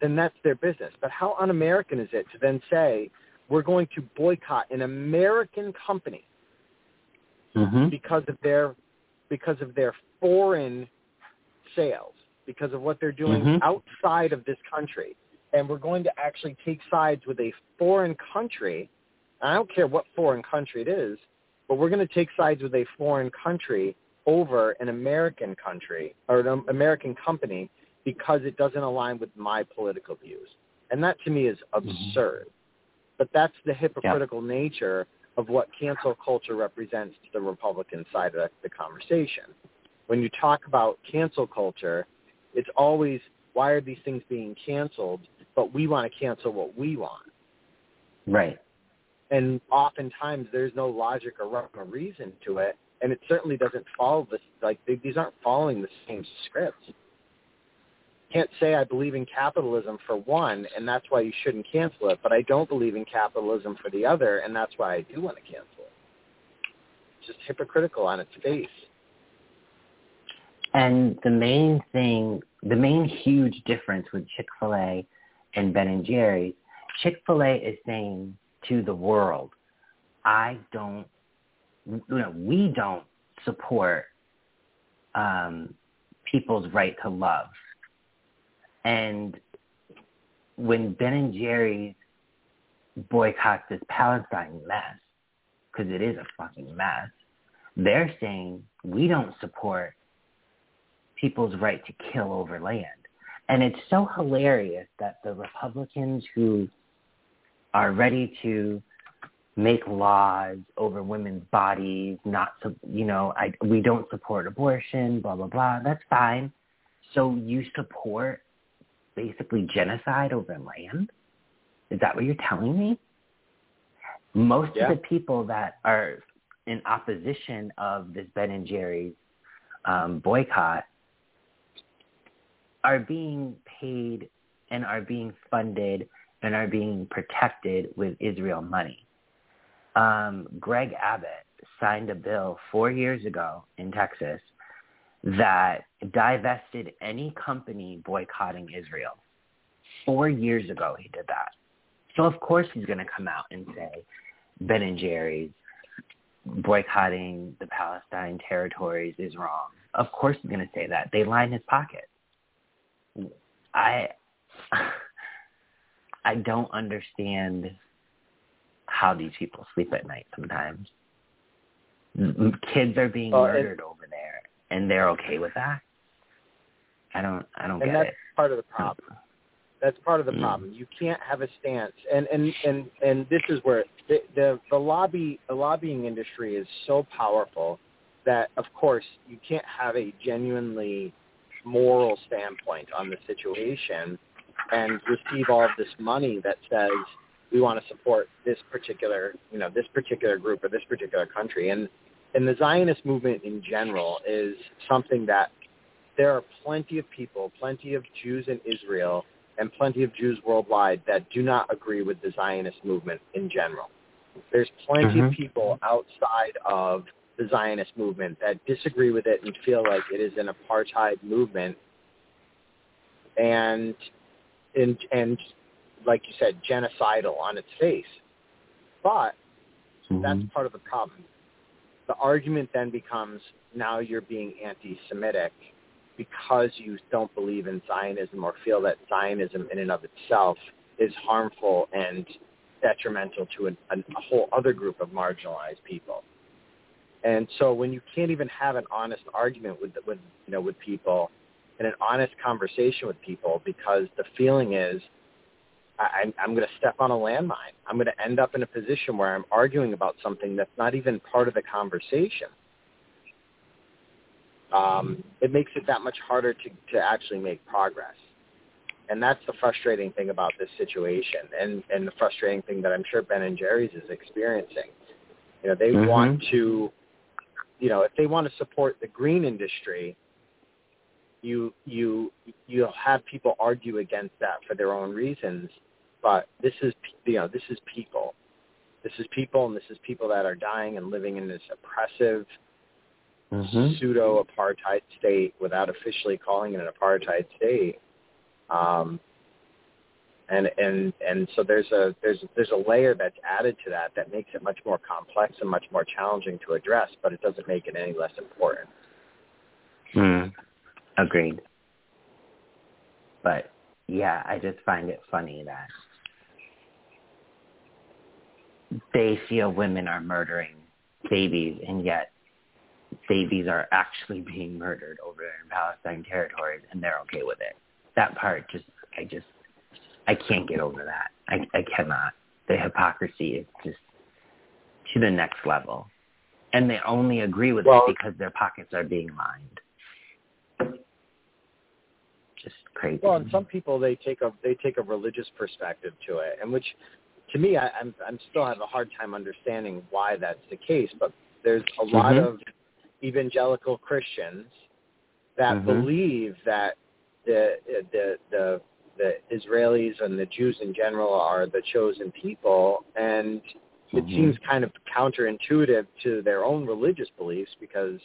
then that's their business. But how un-American is it to then say we're going to boycott an American company mm-hmm. because of their because of their foreign sales, because of what they're doing mm-hmm. outside of this country, and we're going to actually take sides with a foreign country. I don't care what foreign country it is, but we're going to take sides with a foreign country over an American country or an American company because it doesn't align with my political views. And that to me is mm-hmm. absurd. Mm-hmm. But that's the hypocritical yeah. nature of what cancel culture represents to the Republican side of the conversation. When you talk about cancel culture, it's always why are these things being canceled, but we want to cancel what we want. Right. And oftentimes there's no logic or rhyme or reason to it and it certainly doesn't follow this. Like they, these aren't following the same script. Can't say I believe in capitalism for one, and that's why you shouldn't cancel it. But I don't believe in capitalism for the other, and that's why I do want to cancel it. It's just hypocritical on its face. And the main thing, the main huge difference with Chick-fil-A and Ben and Jerry's, Chick-fil-A is saying to the world, I don't you know, we don't support um, people's right to love. And when Ben and Jerry's boycotts this Palestine mess, because it is a fucking mess, they're saying we don't support people's right to kill over land. And it's so hilarious that the Republicans who are ready to make laws over women's bodies, not, so you know, I, we don't support abortion, blah, blah, blah. That's fine. So you support basically genocide over land? Is that what you're telling me? Most yeah. of the people that are in opposition of this Ben and Jerry's um, boycott are being paid and are being funded and are being protected with Israel money. Um, Greg Abbott signed a bill four years ago in Texas that divested any company boycotting Israel. Four years ago he did that. So of course he's going to come out and say Ben and Jerry's boycotting the Palestine territories is wrong. Of course he's going to say that. They line his pocket. I I don't understand how these people sleep at night sometimes. Kids are being well, murdered over there, and they're okay with that. I don't. I don't and get that's it. part of the problem. That's part of the Mm. problem. You can't have a stance, and and and and this is where the the, the lobby the lobbying industry is so powerful that of course you can't have a genuinely moral standpoint on the situation and receive all of this money that says we want to support this particular you know this particular group or this particular country and and the Zionist movement in general is something that there are plenty of people, plenty of Jews in Israel and plenty of Jews worldwide that do not agree with the Zionist movement in general. There's plenty of Mhm. people outside of the Zionist movement that disagree with it and feel like it is an apartheid movement and and and like you said, genocidal on its face. But that's Mhm. part of the problem. The argument then becomes now you're being anti-Semitic because you don't believe in Zionism or feel that Zionism in and of itself is harmful and detrimental to an, a, whole other group of marginalized people. And so when you can't even have an honest argument with with you know with people and an honest conversation with people because the feeling is I, I'm, going to step on a landmine. I'm going to end up in a position where I'm arguing about something that's not even part of the conversation. Um, it makes it that much harder to, to actually make progress. And that's the frustrating thing about this situation and, and the frustrating thing that I'm sure Ben and Jerry's is experiencing. You know, they Mhm. want to, you know, if they want to support the green industry, you you you'll have people argue against that for their own reasons. But this is you know this is people, this is people, and this is people that are dying and living in this oppressive Mhm. pseudo apartheid state without officially calling it an apartheid state. Um, and and and so there's a there's there's a layer that's added to that that makes it much more complex and much more challenging to address, but it doesn't make it any less important. Mm. Agreed. But yeah, I just find it funny that they feel women are murdering babies and yet babies are actually being murdered over there in Palestine territories and they're okay with it. That part just I just I can't get over that. I I cannot. The hypocrisy is just to the next level. And they only agree with Well- it because their pockets are being lined just crazy. Well, and some people they take a they take a religious perspective to it, and which to me I, I'm I'm still have a hard time understanding why that's the case. But there's a lot Mhm. of evangelical Christians that Mhm. believe that the the the the Israelis and the Jews in general are the chosen people, and it Mhm. seems kind of counterintuitive to their own religious beliefs because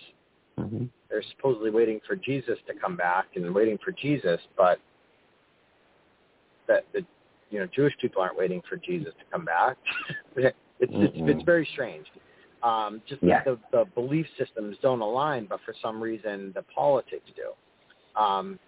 Mhm. they're supposedly waiting for Jesus to come back and waiting for Jesus, but that the you know Jewish people aren't waiting for Jesus to come back. it's it's Mm-mm. it's very strange. Um, just Yeah. the, the belief systems don't align, but for some reason the politics do. Um,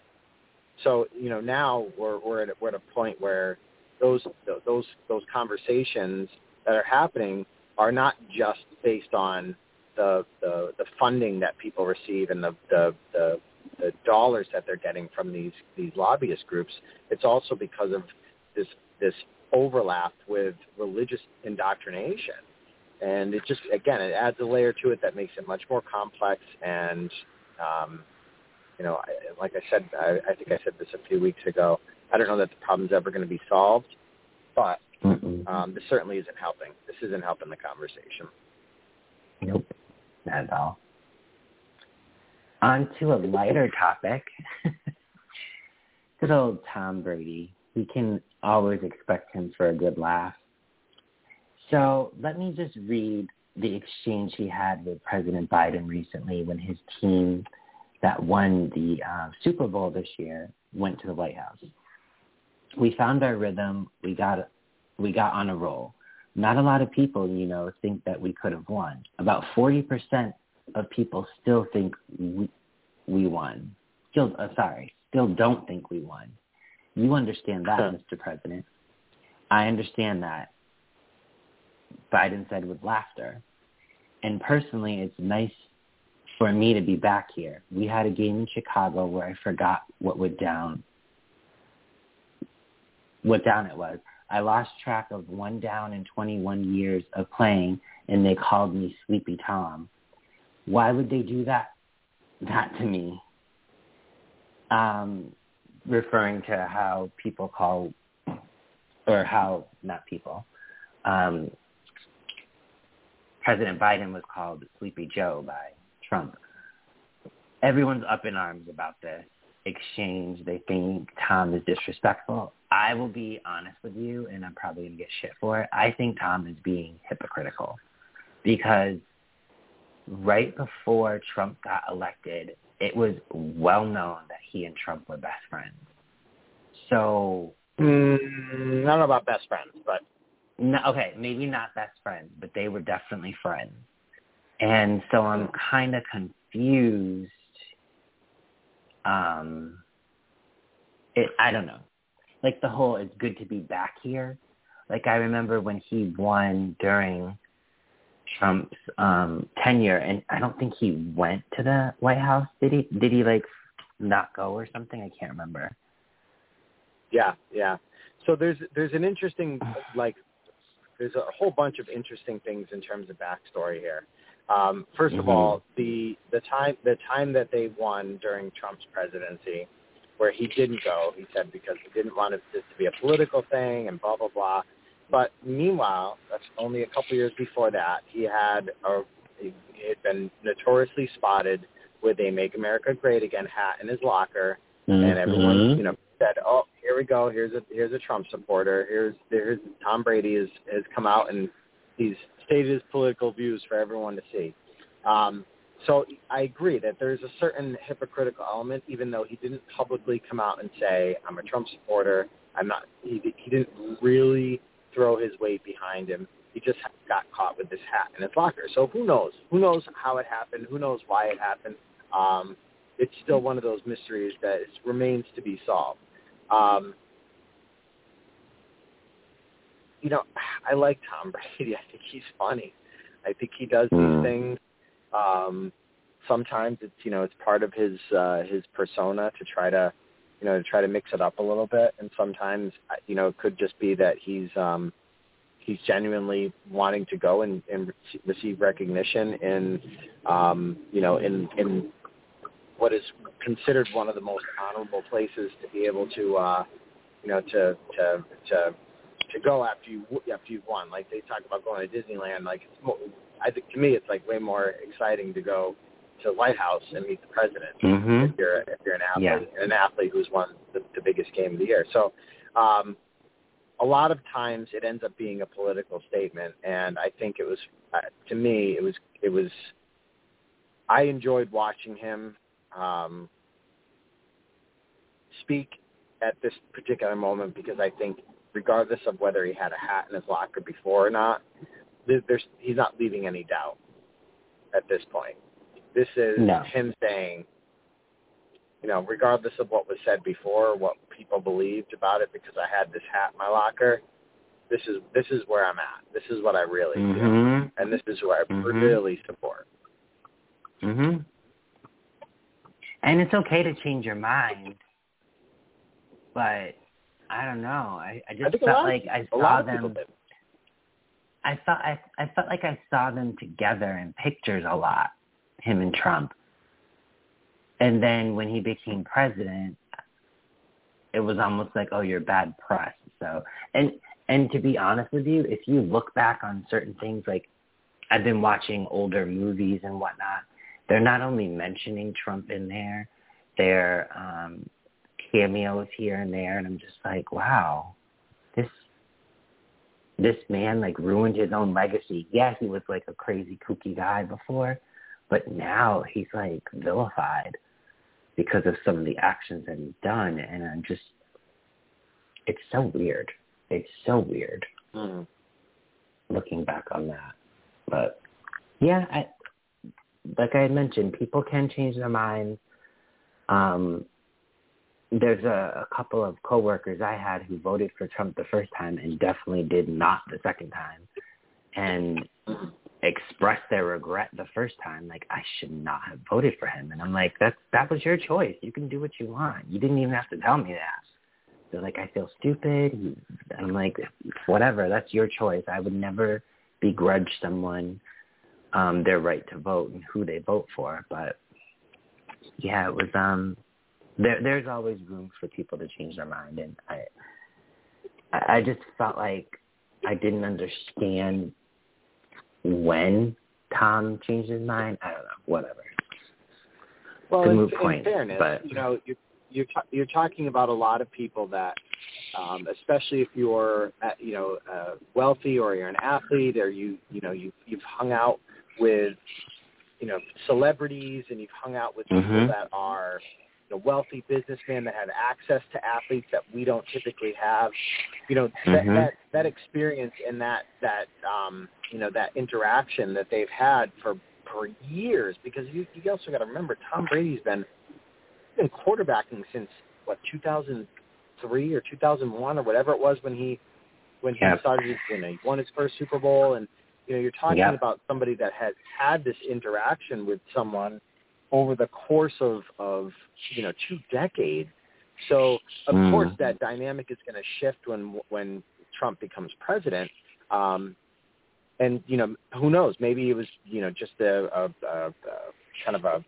so you know now we're we're at, we're at a point where those those those conversations that are happening are not just based on the the, the funding that people receive and the, the the the dollars that they're getting from these these lobbyist groups. It's also because of this this overlap with religious indoctrination, and it just again it adds a layer to it that makes it much more complex. And um, you know, I, like I said, I, I think I said this a few weeks ago. I don't know that the problem's ever going to be solved, but um, this certainly isn't helping. This isn't helping the conversation. Nope, not at all. On to a lighter topic. good old Tom Brady. We can always expect him for a good laugh. So let me just read the exchange he had with President Biden recently when his team that won the uh, Super Bowl this year went to the White House. We found our rhythm. We got we got on a roll. Not a lot of people, you know, think that we could have won. About 40% of people still think we, we won. Still, uh, sorry, still don't think we won. You understand that. Mr. President. I understand that. Biden said with laughter. And personally, it's nice for me to be back here. We had a game in Chicago where I forgot what went down, what down it was. I lost track of one down in 21 years of playing, and they called me Sleepy Tom. Why would they do that? That to me. Um, referring to how people call, or how not people, um, President Biden was called Sleepy Joe by Trump. Everyone's up in arms about this exchange. They think Tom is disrespectful. I will be honest with you, and I'm probably going to get shit for it. I think Tom is being hypocritical because right before Trump got elected, it was well known that he and Trump were best friends. So, Mm, I don't know about best friends, but no, okay, maybe not best friends, but they were definitely friends. And so I'm kind of confused. Um, it, I don't know. Like the whole "it's good to be back here." Like I remember when he won during Trump's um tenure, and I don't think he went to the White House. Did he? Did he like not go or something? I can't remember. yeah, yeah. So there's there's an interesting like there's a whole bunch of interesting things in terms of backstory here. Um, 1st of Mhm. all, the the time the time that they won during Trump's presidency, where he didn't go, he said because he didn't want it this to be a political thing and blah blah blah. But meanwhile, that's only a couple years before that, he had a he had been notoriously spotted with a "Make America Great Again" hat in his locker, and everyone you know said, "Oh, here we go. Here's a here's a Trump supporter. Here's here's Tom Brady has has come out and he's stated his political views for everyone to see." Um, so I agree that there's a certain hypocritical element, even though he didn't publicly come out and say, "I'm a Trump supporter." I'm not. He he didn't really throw his weight behind him. He just got caught with this hat in his locker. So who knows? Who knows how it happened? Who knows why it happened? Um, it's still one of those mysteries that is, remains to be solved. Um, you know, I like Tom Brady. I think he's funny. I think he does these Mm. things. Um, sometimes it's you know it's part of his uh, his persona to try to you know to try to mix it up a little bit, and sometimes you know it could just be that he's um, he's genuinely wanting to go and, and receive recognition in um, you know in in what is considered one of the most honorable places to be able to uh, you know to to to to go after you after you've won. Like they talk about going to Disneyland. Like it's more, I think to me it's like way more exciting to go to the White House and meet the president Mhm. if you're if you're an athlete Yeah. an athlete who's won the, the biggest game of the year. So um, a lot of times it ends up being a political statement, and I think it was uh, to me it was it was I enjoyed watching him um, speak at this particular moment because I think regardless of whether he had a hat in his locker before or not, there's he's not leaving any doubt. at this point. This is No. him saying, you know, regardless of what was said before, what people believed about it, because I had this hat in my locker. This is this is where I'm at. This is what I really do, Mhm. and this is who I Mhm. really support. Mhm. And it's okay to change your mind, but I don't know. I, I I just a felt like I saw lot of people them. I thought I I felt like I saw them together in pictures a lot, him and Trump. And then when he became president, it was almost like, oh, you're bad press. So and and to be honest with you, if you look back on certain things, like I've been watching older movies and whatnot, they're not only mentioning Trump in there, they're um, cameos here and there, and I'm just like, wow, this this man like ruined his own legacy. Yeah, he was like a crazy kooky guy before, but now he's like vilified because of some of the actions that he's done, and I'm just, it's so weird. It's so weird Mhm. looking back on that. But yeah, I like I had mentioned, people can change their minds. Um, there's a, a couple of coworkers I had who voted for Trump the first time and definitely did not the second time, and expressed their regret the first time, like I should not have voted for him. And I'm like, that that was your choice. You can do what you want. You didn't even have to tell me that. They're like, I feel stupid. I'm like, whatever. That's your choice. I would never begrudge someone um their right to vote and who they vote for. But yeah, it was um there there's always room for people to change their mind and I I just felt like I didn't understand when Tom changed his mind. I don't know, whatever. Well, in, moot in fairness, but- you know, you're you're, ta- you're talking about a lot of people that, um, especially if you're, uh, you know, uh, wealthy or you're an athlete or you, you know, you you've hung out with, you know, celebrities and you've hung out with people Mhm. that are, you know, wealthy businessman that have access to athletes that we don't typically have. You know, that Mhm. that, that experience and that that um, you know that interaction that they've had for for years because you you also got to remember Tom Brady's been been quarterbacking since what 2003 or 2001 or whatever it was when he when he started his, when he won his first Super Bowl and you know you're talking about somebody that has had this interaction with someone over the course of of you know two decades. So of Mm. course that dynamic is going to shift when when Trump becomes president. Um and you know who knows? Maybe it was you know just a, a, a, a kind of a,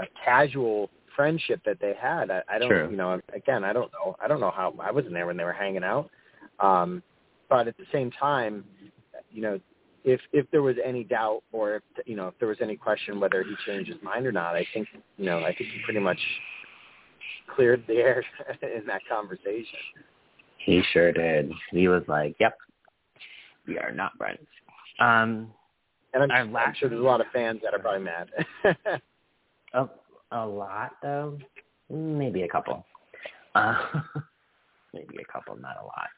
a casual friendship that they had. I, I don't True. you know again I don't know. I don't know how I wasn't there when they were hanging out. Um but at the same time you know if if there was any doubt or if you know if there was any question whether he changed his mind or not I think you know I think he pretty much cleared the air in that conversation He sure did. He was like, "Yep, we are not friends." Um, and I'm, I'm sure there's a lot of fans that are probably mad a, a lot though, maybe a couple. Uh, maybe a couple, not a lot.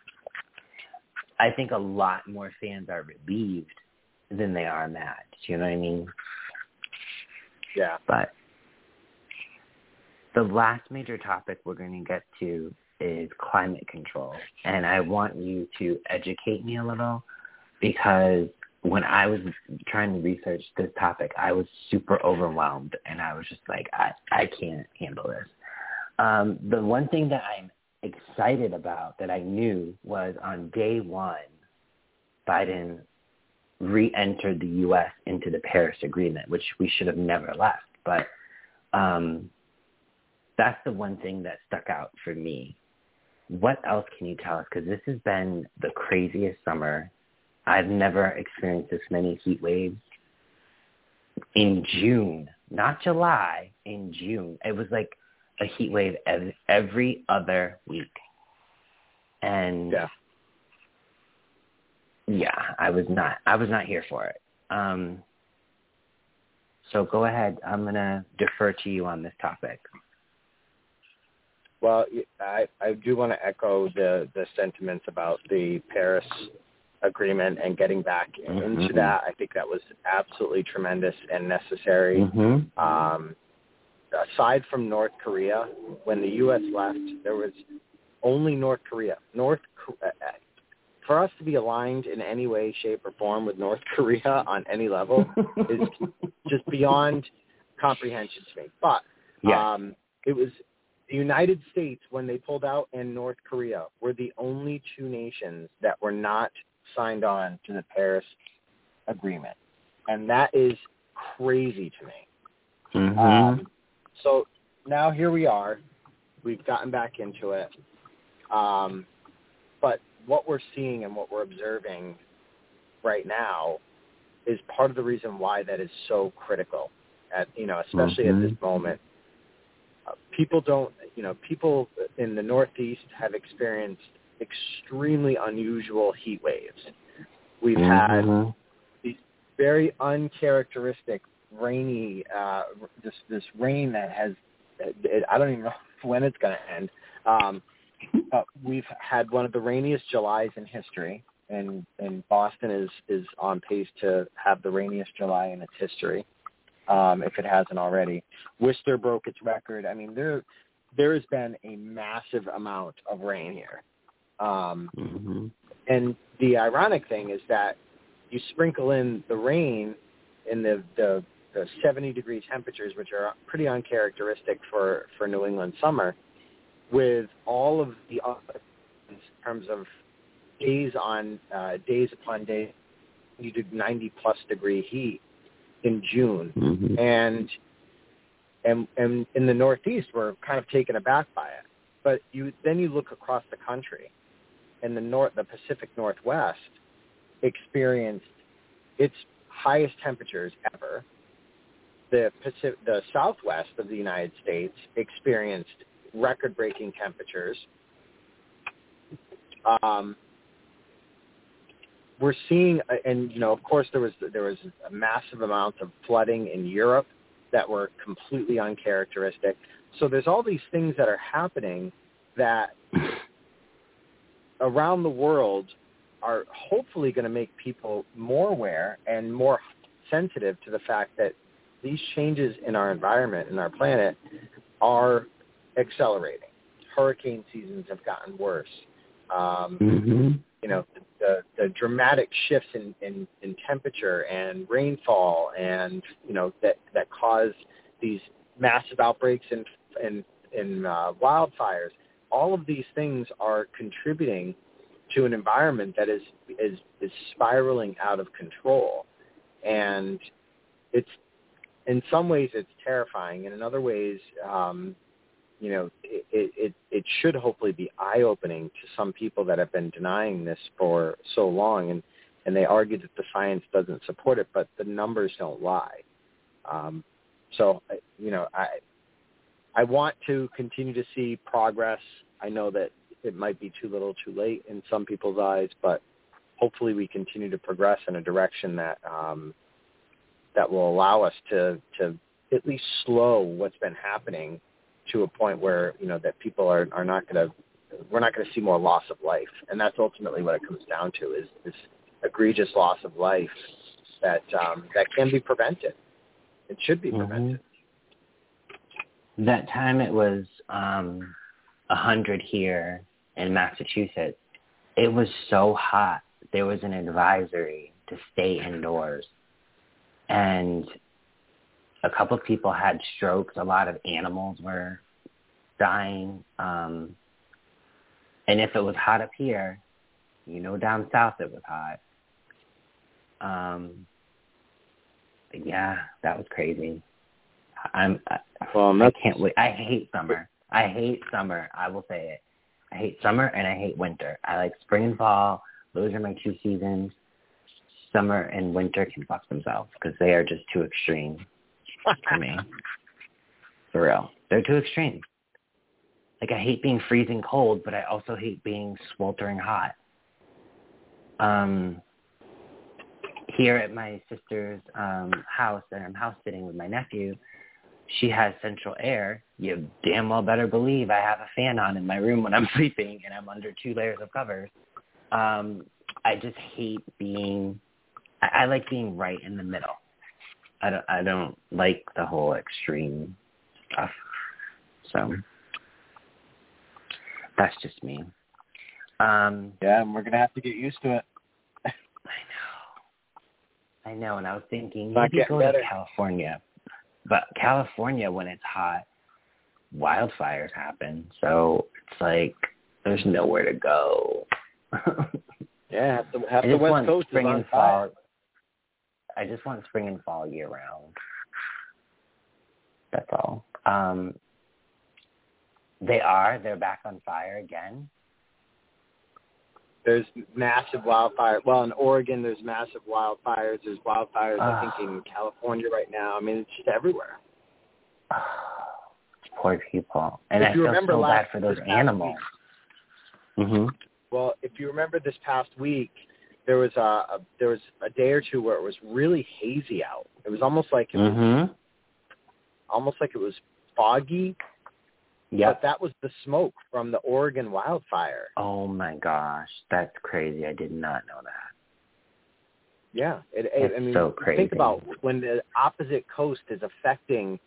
I think a lot more fans are relieved than they are mad. Do you know what I mean? yeah But the last major topic we're going to get to is climate control. And I want you to educate me a little because when I was trying to research this topic, I was super overwhelmed and I was just like, I, I can't handle this. Um, the one thing that I'm excited about that I knew was on day one, Biden re-entered the U.S. into the Paris Agreement, which we should have never left. But um, that's the one thing that stuck out for me. What else can you tell us? Because this has been the craziest summer. I've never experienced this many heat waves in June, not July, in June. It was like a heat wave ev- every other week. And Yeah. yeah, I was not I was not here for it. Um so go ahead. I'm going to defer to you on this topic. Well, I I do want to echo the the sentiments about the Paris agreement and getting back Mhm. into that. I think that was absolutely tremendous and necessary. Mhm. Um, aside from North Korea, when the U.S. left, there was only North Korea. North uh, uh, for us to be aligned in any way, shape, or form with North Korea on any level is just beyond comprehension to me. But yeah. um, it was the United States when they pulled out and North Korea were the only two nations that were not signed on to the Paris Agreement, and that is crazy to me. Mhm. Um, so now here we are. We've gotten back into it. Um, but what we're seeing and what we're observing right now is part of the reason why that is so critical at you know especially at this moment uh, people don't you know people in the northeast have experienced extremely unusual heat waves we've had Mhm. very uncharacteristic rainy uh this this rain that has it, I don't even know when it's going to end. Um uh, we've had one of the rainiest Julys in history and and Boston is is on pace to have the rainiest July in its history. Um if it hasn't already. Worcester broke its record. I mean there there has been a massive amount of rain here. Um Mhm. and the ironic thing is that you sprinkle in the rain in the the, the 70 degree temperatures, which are pretty uncharacteristic for for New England summer, with all of the in terms of days on uh, days upon days, you did 90 plus degree heat in June, Mhm. and and and in the Northeast, we're kind of taken aback by it. But you then you look across the country, and the north, the Pacific Northwest experienced its highest temperatures ever. The Pacific, the Southwest of the United States experienced record-breaking temperatures. Um, we're seeing, and you know, of course, there was there was a massive amount of flooding in Europe that were completely uncharacteristic. So there's all these things that are happening that around the world are hopefully going to make people more aware and more sensitive to the fact that these changes in our environment and our planet are accelerating. Hurricane seasons have gotten worse. Um, Mhm. you know, the, the dramatic shifts in, in, in temperature and rainfall and, you know, that, that cause these massive outbreaks in, in, in uh, wildfires. All of these things are contributing to an environment that is, is, is spiraling out of control. And it's, in some ways it's terrifying and in other ways, um, you know, it, it, it should hopefully be eye-opening to some people that have been denying this for so long, and, and they argue that the science doesn't support it, but the numbers don't lie. Um, so, you know, I, I want to continue to see progress. I know that it might be too little too late in some people's eyes, but hopefully we continue to progress in a direction that um, that will allow us to, to at least slow what's been happening to a point where you know that people are are not going to we're not going to see more loss of life, and that's ultimately what it comes down to is this egregious loss of life that um, that can be prevented. It should be Mhm. prevented. That time it was um a hundred here in Massachusetts. It was so hot. There was an advisory to stay indoors. And a couple of people had strokes. A lot of animals were dying. Um and if it was hot up here, you know down south it was hot. Um yeah, that was crazy. I'm I, Well, I can't wait. I hate summer. I hate summer. I will say it. I hate summer and I hate winter. I like spring and fall. Those are my two seasons. Summer and winter can fuck themselves because they are just too extreme for me. For real. They're too extreme. Like I hate being freezing cold, but I also hate being sweltering hot. Um here at my sister's um house and I'm house sitting with my nephew, she has central air, you damn well better believe I have a fan on in my room when I'm sleeping and I'm under two layers of covers. Um, I just hate being. I, I like being right in the middle. I don't. I don't like the whole extreme stuff. So that's just me. Um, yeah, and we're gonna have to get used to it. I know. I know, and I was thinking Not maybe go better. to California, but California when it's hot, wildfires happen. So it's like there's nowhere to go. Yeah, half the, half the West Coast spring is on fire. fall. I just want spring and fall year round. That's all. Um, they are. They're back on fire again. There's massive wildfire. Well, in Oregon, there's massive wildfires. There's wildfires, I Ah. think, in California right now. I mean, it's just everywhere. Poor people. And If I feel remember so bad for those animals. Mhm. Well, if you remember this past week, there was a, a there was a day or two where it was really hazy out. It was almost like it was Mhm. almost like it was foggy, Yep. but that was the smoke from the Oregon wildfire. Oh my gosh, that's crazy. I did not know that. Yeah, it, it, It's I mean, so crazy. think about when the opposite coast is affecting,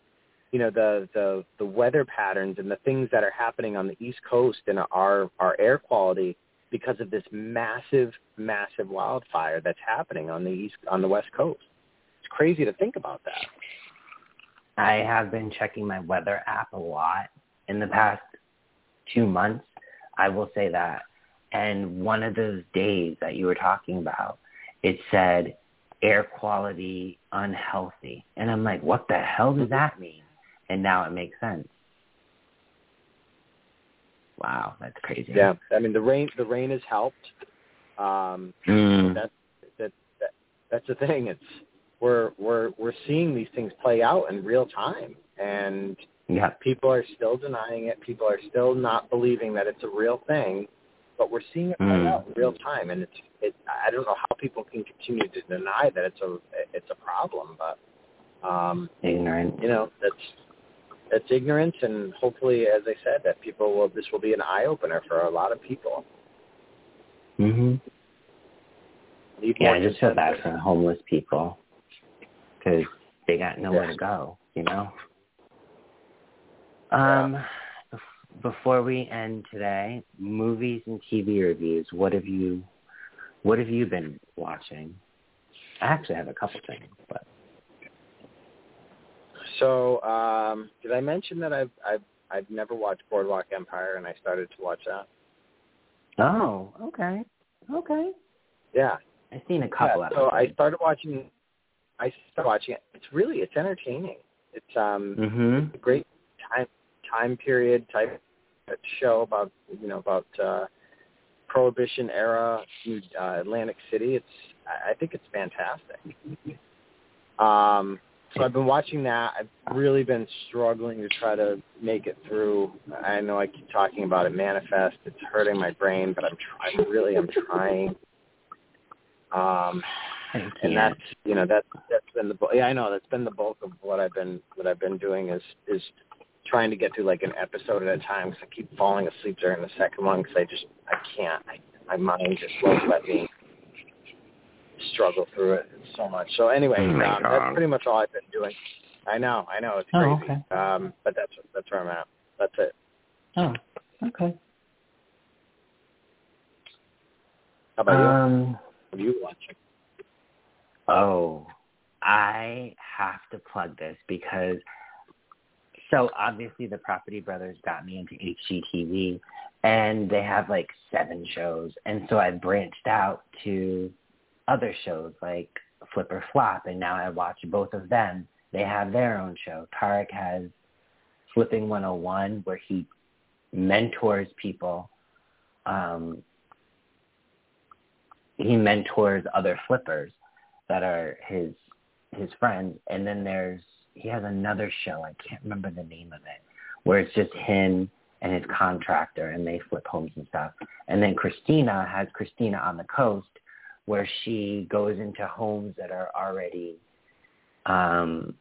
you know, the the the weather patterns and the things that are happening on the East Coast and our our air quality because of this massive massive wildfire that's happening on the east on the West Coast. It's crazy to think about that. I have been checking my weather app a lot in the past two months. I will say that. And one of those days that you were talking about, it said air quality unhealthy. And I'm like, what the hell does that mean? And now it makes sense. Wow, that's crazy. Yeah, I mean the rain the rain has helped. Um, Mm. that, that that that's the thing. It's we're we're we're seeing these things play out in real time, and Yeah. people are still denying it. People are still not believing that it's a real thing, but we're seeing it play Mm. out in real time, and it's it. I don't know how people can continue to deny that it's a it's a problem, but um, Ignorant. you know that's that's ignorance, and hopefully, as I said, that people will this will be an eye opener for a lot of people. Mhm. Yeah, I just feel bad for homeless people because they got nowhere Yeah. to go. You know. Um, bef- before we end today, movies and TV reviews. What have you, what have you been watching? I actually have a couple things, but So, um, did I mention that I've I've I've never watched Boardwalk Empire, and I started to watch that? oh, okay, okay. Yeah. I've seen a couple yeah, so I started watching. I started watching it. It's really it's entertaining. It's um Mhm. a great time time period type show about you know about uh, Prohibition era New uh, Atlantic City. It's I I think it's fantastic. Um, so I've been watching that. I've really been struggling to try to make it through. I know I keep talking about it. Manifest. It's hurting my brain, but I'm trying. Really, I'm trying. Um, and that's you know that that's been the yeah I know that's been the bulk of what I've been what I've been doing is is trying to get through like an episode at a time because I keep falling asleep during the second one because I just I can't I, my mind just won't let me struggle through it so much. So anyway, Oh, um, that's pretty much all I've been doing. I know I know it's Oh, crazy, okay. um, but that's that's where I'm at. That's it. Oh, okay. How about you? Um. What are you watching? Oh, I have to plug this because so obviously the Property Brothers got me into HGTV and they have like seven shows and so I branched out to other shows like Flip or Flop and now I watch both of them. They have their own show. Tarek has Flipping 101 where he mentors people um he mentors other flippers that are his his friends and then there's he has another show i can't remember the name of it where it's just him and his contractor and they flip homes and stuff and then christina has christina on the coast where she goes into homes that are already um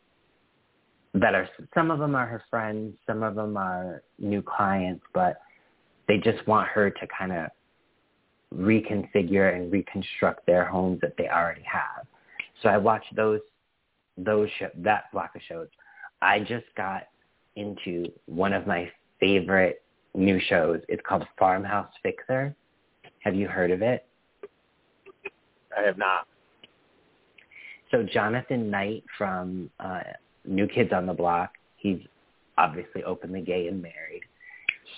that are some of them are her friends some of them are new clients but they just want her to kind of reconfigure and reconstruct their homes that they already have. So I watched those those show, that block of shows. I just got into one of my favorite new shows. It's called Farmhouse Fixer. Have you heard of it? I have not. So Jonathan Knight from uh, New Kids on the Block, he's obviously openly gay and married.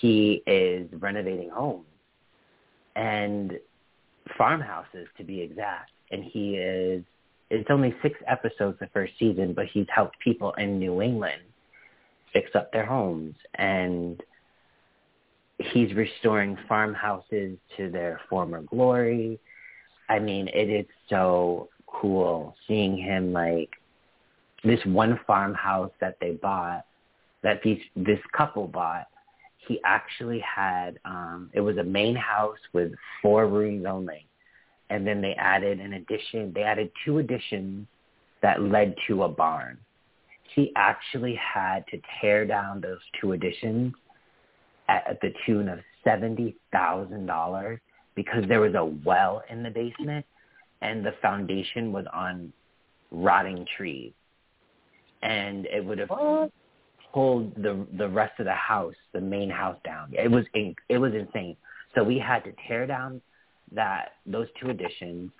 He is renovating homes and farmhouses to be exact. And he is, it's only six episodes the first season, but he's helped people in New England fix up their homes and he's restoring farmhouses to their former glory. I mean, it is so cool seeing him like this one farmhouse that they bought that these this couple bought. He actually had um it was a main house with four rooms only. And then they added an addition they added two additions that led to a barn. He actually had to tear down those two additions at, at the tune of seventy thousand dollars because there was a well in the basement and the foundation was on rotting trees and it would have pulled the the rest of the house, the main house down. It was in, it was insane. So we had to tear down that those two additions,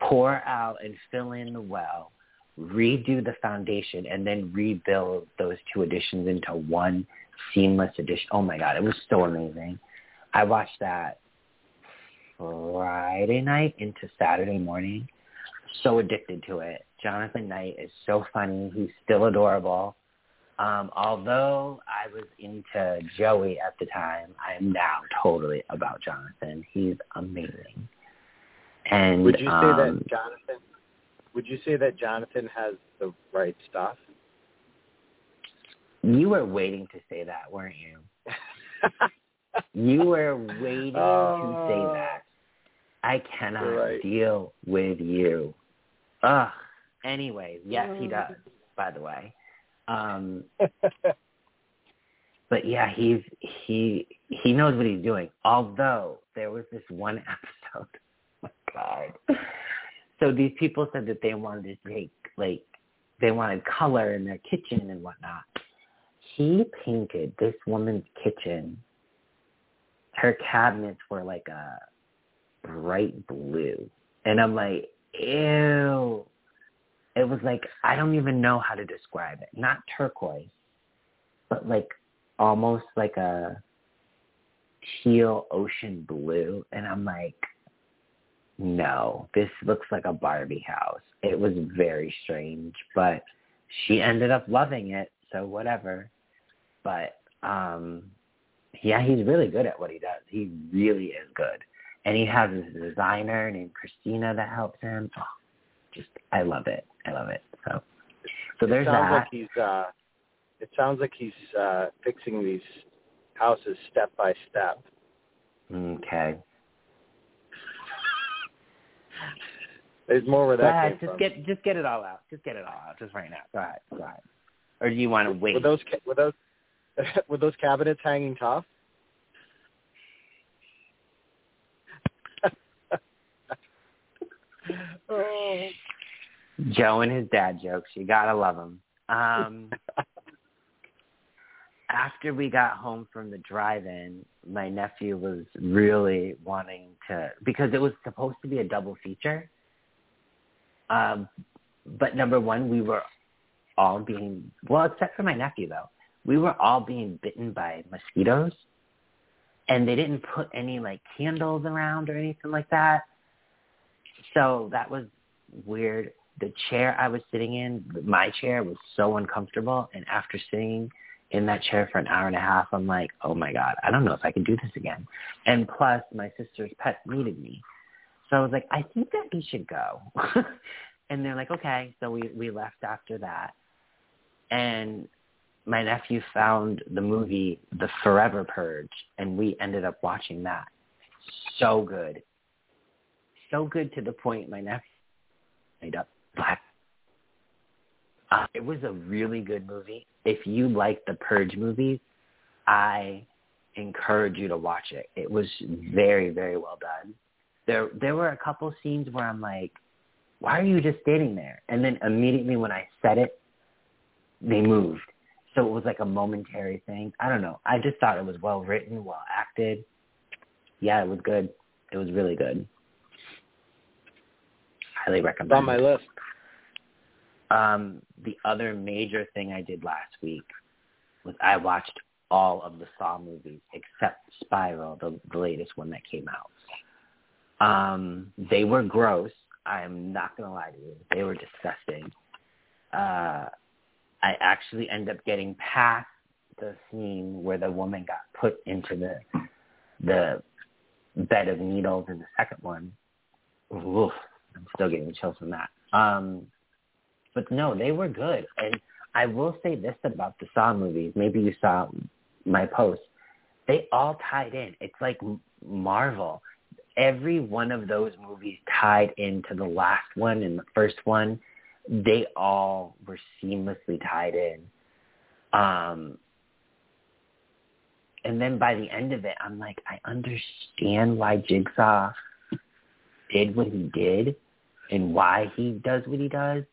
pour out and fill in the well, redo the foundation, and then rebuild those two additions into one seamless addition. Oh my god, it was so amazing. I watched that Friday night into Saturday morning. So addicted to it. Jonathan Knight is so funny. He's still adorable. Um, although I was into Joey at the time, I am now totally about Jonathan. He's amazing. And would you say um, that Jonathan? Would you say that Jonathan has the right stuff? You were waiting to say that, weren't you? you were waiting to say Oh. that. I cannot Right. deal with you. Ugh. Anyways, yes, he Mm. does. By the way, um, but yeah, he's he he knows what he's doing. Although there was this one episode, oh my God. So these people said that they wanted to take like they wanted color in their kitchen and whatnot. He painted this woman's kitchen. Her cabinets were like a bright blue, and I'm like, ew. It was like I don't even know how to describe it. Not turquoise, but like almost like a teal ocean blue. And I'm like, no, this looks like a Barbie house. It was very strange, but she ended up loving it, so whatever. But um yeah, he's really good at what he does. He really is good. And he has his designer named Christina that helps him. Oh, just I love it. I love it. So so it there's sounds that. like he's. uh It sounds like he's uh fixing these houses step by step. Okay. There's more where that ahead. came Just from. get just get it all out. Just get it all out. Just right now. Go ahead. Go ahead. Or do you want to wait? Were those were those were those cabinets hanging tough? oh. Joe and his dad jokes. You gotta love them. Um, after we got home from the drive-in, my nephew was really wanting to because it was supposed to be a double feature. Um, but number one, we were all being well, except for my nephew though. We were all being bitten by mosquitoes, and they didn't put any like candles around or anything like that. So that was weird. The chair I was sitting in, my chair was so uncomfortable, and after sitting in that chair for an hour and a half, I'm like, oh my god, I don't know if I can do this again. And plus, my sister's pet needed me, so I was like, I think that we should go. and they're like, okay. So we we left after that, and my nephew found the movie The Forever Purge, and we ended up watching that. So good, so good to the point my nephew made up black. Uh, it was a really good movie. If you like the Purge movies, I encourage you to watch it. It was very, very well done. There there were a couple scenes where I'm like, why are you just standing there? And then immediately when I said it, they moved. So it was like a momentary thing. I don't know. I just thought it was well written, well acted. Yeah, it was good. It was really good. Highly recommend. It's on my list. Um, the other major thing I did last week was I watched all of the Saw movies except Spiral, the, the latest one that came out. Um, they were gross. I am not gonna lie to you. They were disgusting. Uh, I actually end up getting past the scene where the woman got put into the the bed of needles in the second one. Oof, I'm still getting chills from that. Um, but no, they were good. And I will say this about the Saw movies. Maybe you saw my post. They all tied in. It's like Marvel. Every one of those movies tied into the last one and the first one. They all were seamlessly tied in. Um, and then by the end of it, I'm like, I understand why Jigsaw did what he did and why he does what he does.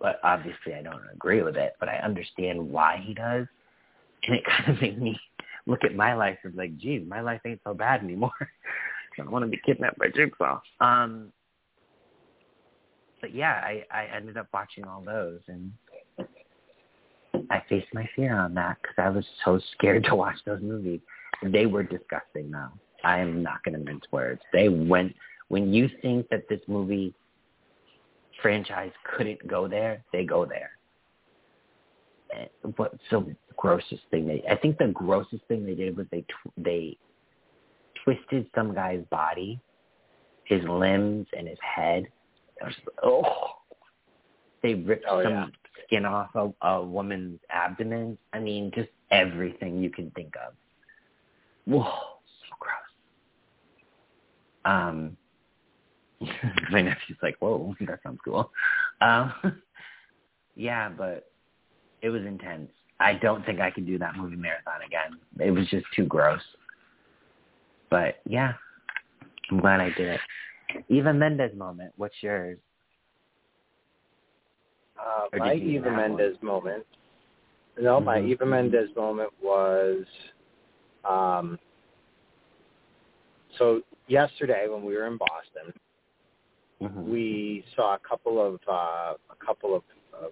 But obviously, I don't agree with it. But I understand why he does, and it kind of made me look at my life and like, geez, my life ain't so bad anymore. I don't want to be kidnapped by Jigsaw. Um, but yeah, I I ended up watching all those, and I faced my fear on that because I was so scared to watch those movies. They were disgusting, though. I am not going to mince words. They went when you think that this movie franchise couldn't go there, they go there. What's the grossest thing they? I think the grossest thing they did was they tw- they twisted some guy's body, his limbs and his head. Oh, they ripped oh, some yeah. skin off a, a woman's abdomen. I mean, just everything you can think of. Whoa, so gross. Um, my nephew's like, whoa, that sounds cool. Um, yeah, but it was intense. I don't think I could do that movie marathon again. It was just too gross. But yeah, I'm glad I did it. Eva Mendes moment. What's yours? Uh, my you Eva have one? Mendes moment. No, my Mhm. Eva Mendes moment was um so yesterday when we were in Boston, Mm-hmm. we saw a couple of uh a couple of uh,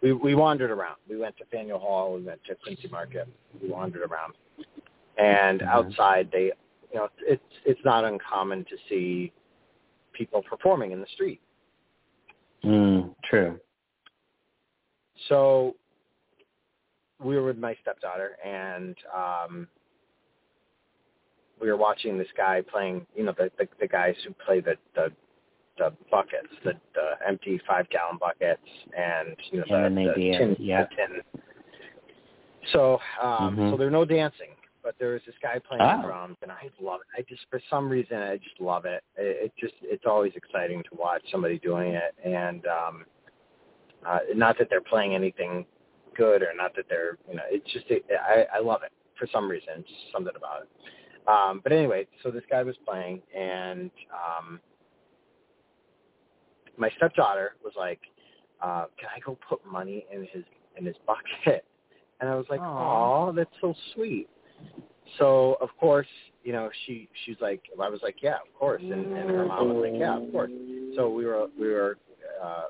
we we wandered around. We went to Faneuil Hall, we went to Quincy Market, we wandered around. And Mhm. outside they you know, it's it's not uncommon to see people performing in the street. Mm, true. So we were with my stepdaughter and um we were watching this guy playing you know the the, the guys who play the the the buckets, the, the empty five gallon buckets and you know And the, the tin yeah. the tin. So um Mhm. so there were no dancing, but there was this guy playing Oh. drums and I love it. I just for some reason I just love it. It, it just it's always exciting to watch somebody doing it and um uh not that they're playing anything good or not that they're you know it's just it, I I love it for some reason just something about it. Um but anyway, so this guy was playing and um my stepdaughter was like, uh, "Can I go put money in his in his bucket?" And I was like, Aw. "Aw, that's so sweet." So of course, you know, she she's like, I was like, "Yeah, of course," and, and her mom was like, "Yeah, of course." So we were we were. Uh,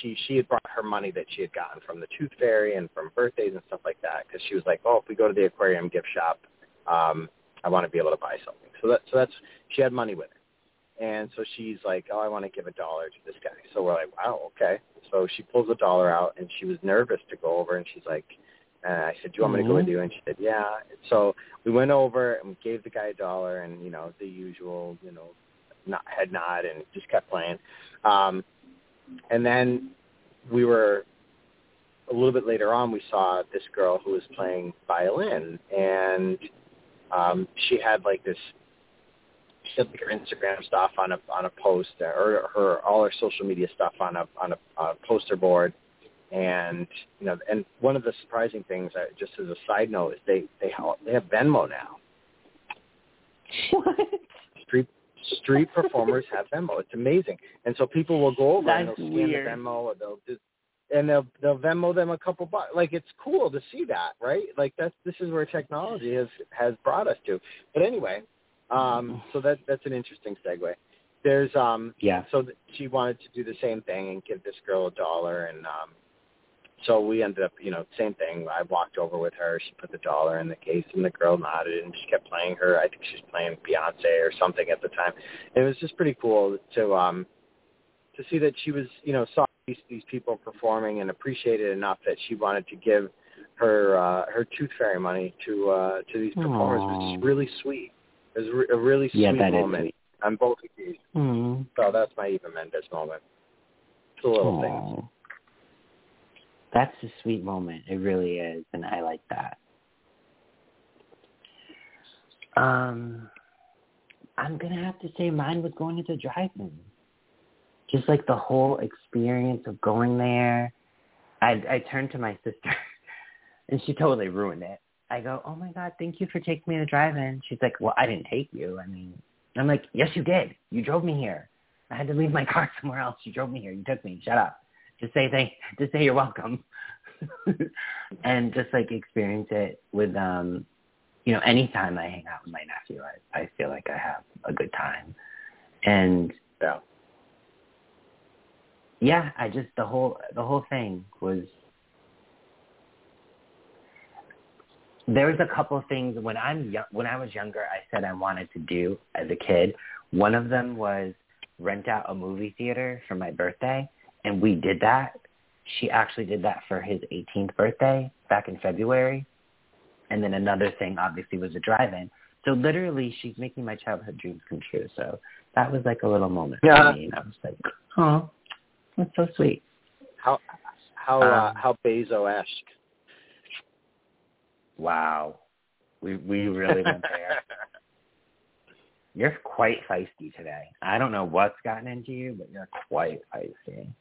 she she had brought her money that she had gotten from the Tooth Fairy and from birthdays and stuff like that because she was like, "Oh, if we go to the aquarium gift shop, um, I want to be able to buy something." So that so that's she had money with her. And so she's like, oh, I want to give a dollar to this guy. So we're like, wow, okay. So she pulls a dollar out, and she was nervous to go over, and she's like, and I said, do you want me to go with you? And she said, yeah. So we went over and we gave the guy a dollar, and you know the usual, you know, not head nod, and just kept playing. Um, and then we were a little bit later on. We saw this girl who was playing violin, and um, she had like this she had like her Instagram stuff on a on a post or her all her social media stuff on a on a, a poster board, and you know, and one of the surprising things, uh, just as a side note, is they they they have Venmo now. What? Street street performers have Venmo. It's amazing, and so people will go over and they'll scan weird. the Venmo, or they'll just and they'll they'll Venmo them a couple bucks. Like it's cool to see that, right? Like that's this is where technology has has brought us to. But anyway, um, so that that's an interesting segue. There's um Yeah. so th- she wanted to do the same thing and give this girl a dollar and um so we ended up you know same thing i walked over with her she put the dollar in the case and the girl nodded and she kept playing her i think she was playing beyonce or something at the time and it was just pretty cool to um to see that she was you know saw these these people performing and appreciated enough that she wanted to give her uh her tooth fairy money to uh to these performers it was Aw. just really sweet it was re- a really sweet Yeah, that is moment sweet. on both occasions Mm. so that's my Eva Mendes moment. It's a little thing. That's a sweet moment. It really is, and I like that. Um, I'm gonna have to say mine was going to the drive-in. Just like the whole experience of going there. I I turned to my sister, and she totally ruined it. I go, oh my god, thank you for taking me to drive-in. She's like, well, I didn't take you. I mean, I'm like, yes, you did. You drove me here. I had to leave my car somewhere else. You drove me here. You took me. Shut up. Just say thank. Just say you're welcome. and just like experience it with um, you know, anytime I hang out with my nephew, I I feel like I have a good time. And Yeah. yeah, I just the whole the whole thing was there was a couple of things when I'm young, when I was younger I said I wanted to do as a kid. One of them was rent out a movie theater for my birthday and we did that. She actually did that for his 18th birthday back in February. And then another thing obviously was a drive-in. So literally she's making my childhood dreams come true. So that was like a little moment Yeah. for me and I was like, "Oh, that's so sweet." How how uh, Um, how Bezos-esque. Wow. We we really went there. You're quite feisty today. I don't know what's gotten into you, but you're quite feisty.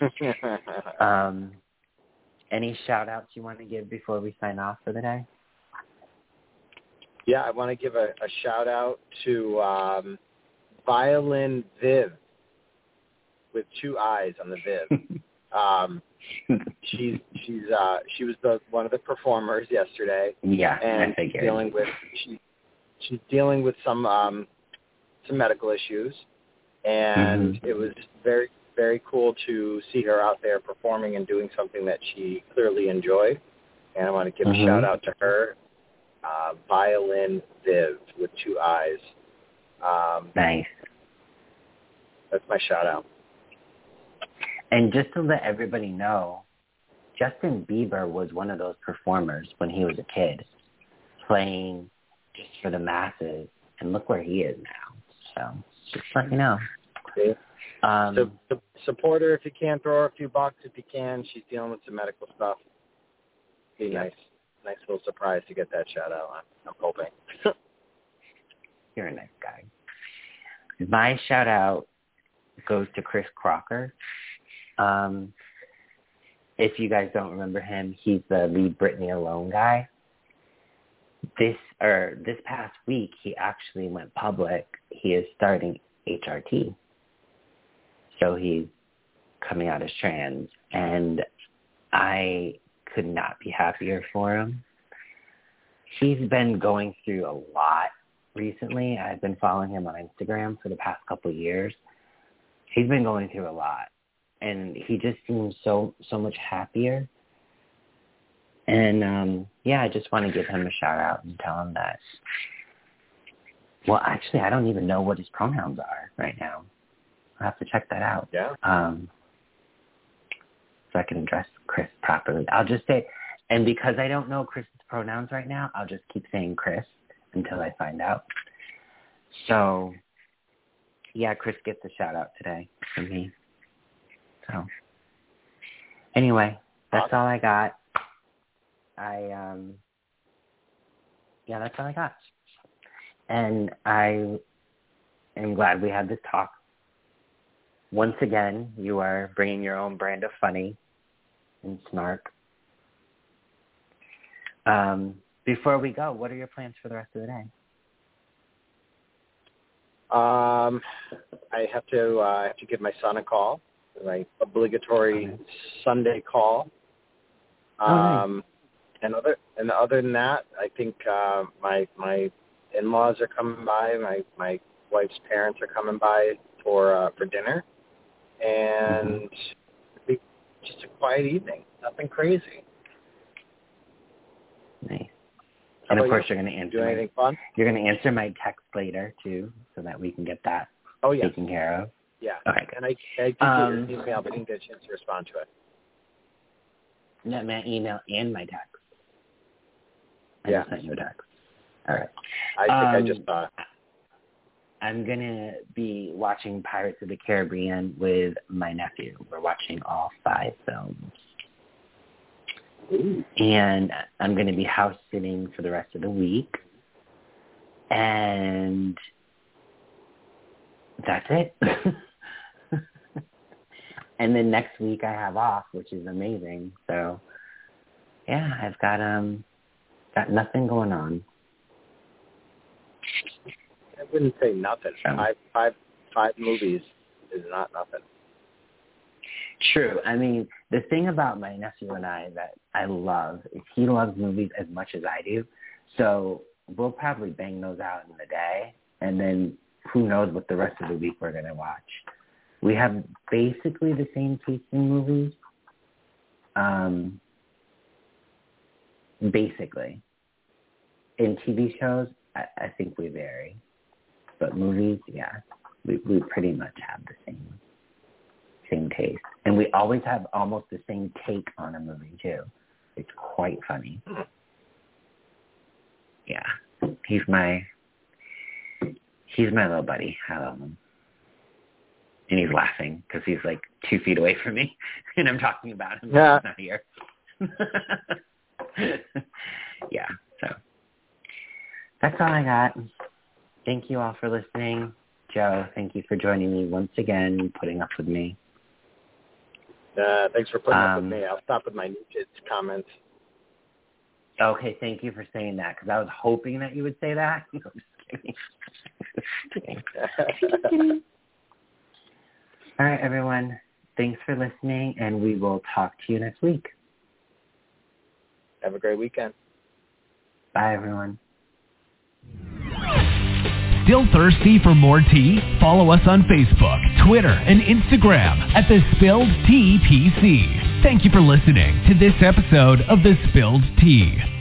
Um, any shout outs you want to give before we sign off for the day? yeah, I want to give a, a shout out to um, Violin Viv with two eyes on the Viv. um, she's she's uh, she was the one of the performers yesterday. yeah, and dealing with she she's dealing with some um some medical issues and Mhm. it was very very cool to see her out there performing and doing something that she clearly enjoyed and I want to give Mhm. a shout out to her uh violin viv with two eyes um nice. that's my shout out And just to let everybody know, Justin Bieber was one of those performers when he was a kid, playing just for the masses. And look where he is now. So just let you know. See? Um, so, so support her if you can throw her a few bucks if you can she's dealing with some medical stuff be Yeah. nice nice little surprise to get that shout out I'm, I'm hoping You're a nice guy. My shout out goes to Chris Crocker. Um, if you guys don't remember him, he's the Leave Britney Alone guy. This or this past week, he actually went public. He is starting HRT, so he's coming out as trans, and I could not be happier for him. He's been going through a lot recently. I've been following him on Instagram for the past couple of years. He's been going through a lot and he just seems so so much happier. And um yeah, I just want to give him a shout out and tell him that well, actually, I don't even know what his pronouns are right now. I'll have to check that out. yeah Um, so I can address Chris properly. I'll just say, and because I don't know Chris's pronouns right now, I'll just keep saying Chris until I find out. So, yeah, Chris gets a shout out today from me. So, anyway, that's all I got. I um, yeah, that's all I got. And I am glad we had this talk once again, you are bringing your own brand of funny and snark. Um, before we go, what are your plans for the rest of the day? Um, I have to uh, I have to give my son a call, my obligatory Okay. Sunday call. Oh, nice. Um, and other and other than that, I think uh, my my in-laws are coming by. My my wife's parents are coming by for uh, for dinner, and Mm-hmm. it'll be just a quiet evening. Nothing crazy. Nice. How And of course, you? you're going to answer. Do My, anything fun? you're going to answer my text later too, so that we can get that Oh yeah, taken care of. yeah. Okay, good. And I I did Um, get your email, but didn't get a chance to respond to it. Not my email and my text. I Yeah. just sent you a text. All right. I think I Um, just saw it. I'm gonna be watching Pirates of the Caribbean with my nephew. We're watching all five films, and I'm gonna be house sitting for the rest of the week, and that's it. and then next week I have off, which is amazing. So, yeah, I've got um got nothing going on. I wouldn't say nothing. Um, Five, five, five movies is not nothing. True. I mean, the thing about my nephew and I that I love is he loves movies as much as I do. So we'll probably bang those out in the day, and then who knows what the rest of the week we're gonna watch. We have basically the same taste in movies. Um, basically, in TV shows, I, I think we vary, but movies, yeah, we we pretty much have the same same taste. And we always have almost the same take on a movie too. It's quite funny. Yeah. He's my he's my little buddy. I love him. And he's laughing because he's like two feet away from me and I'm talking about him. Yeah. He's not here. yeah. So that's all I got. Thank you all for listening. Joe, thank you for joining me once again and putting up with me. Uh, thanks for putting up with Um, me. I'll stop with my new kids' comments. Okay, thank you for saying that because I was hoping that you would say that. Just kidding. Just kidding. All right, everyone. Thanks for listening, and we will talk to you next week. Have a great weekend. Bye, everyone. Still thirsty for more tea? Follow us on Facebook, Twitter, and Instagram at The Spilled Tea PC. Thank you for listening to this episode of The Spilled Tea.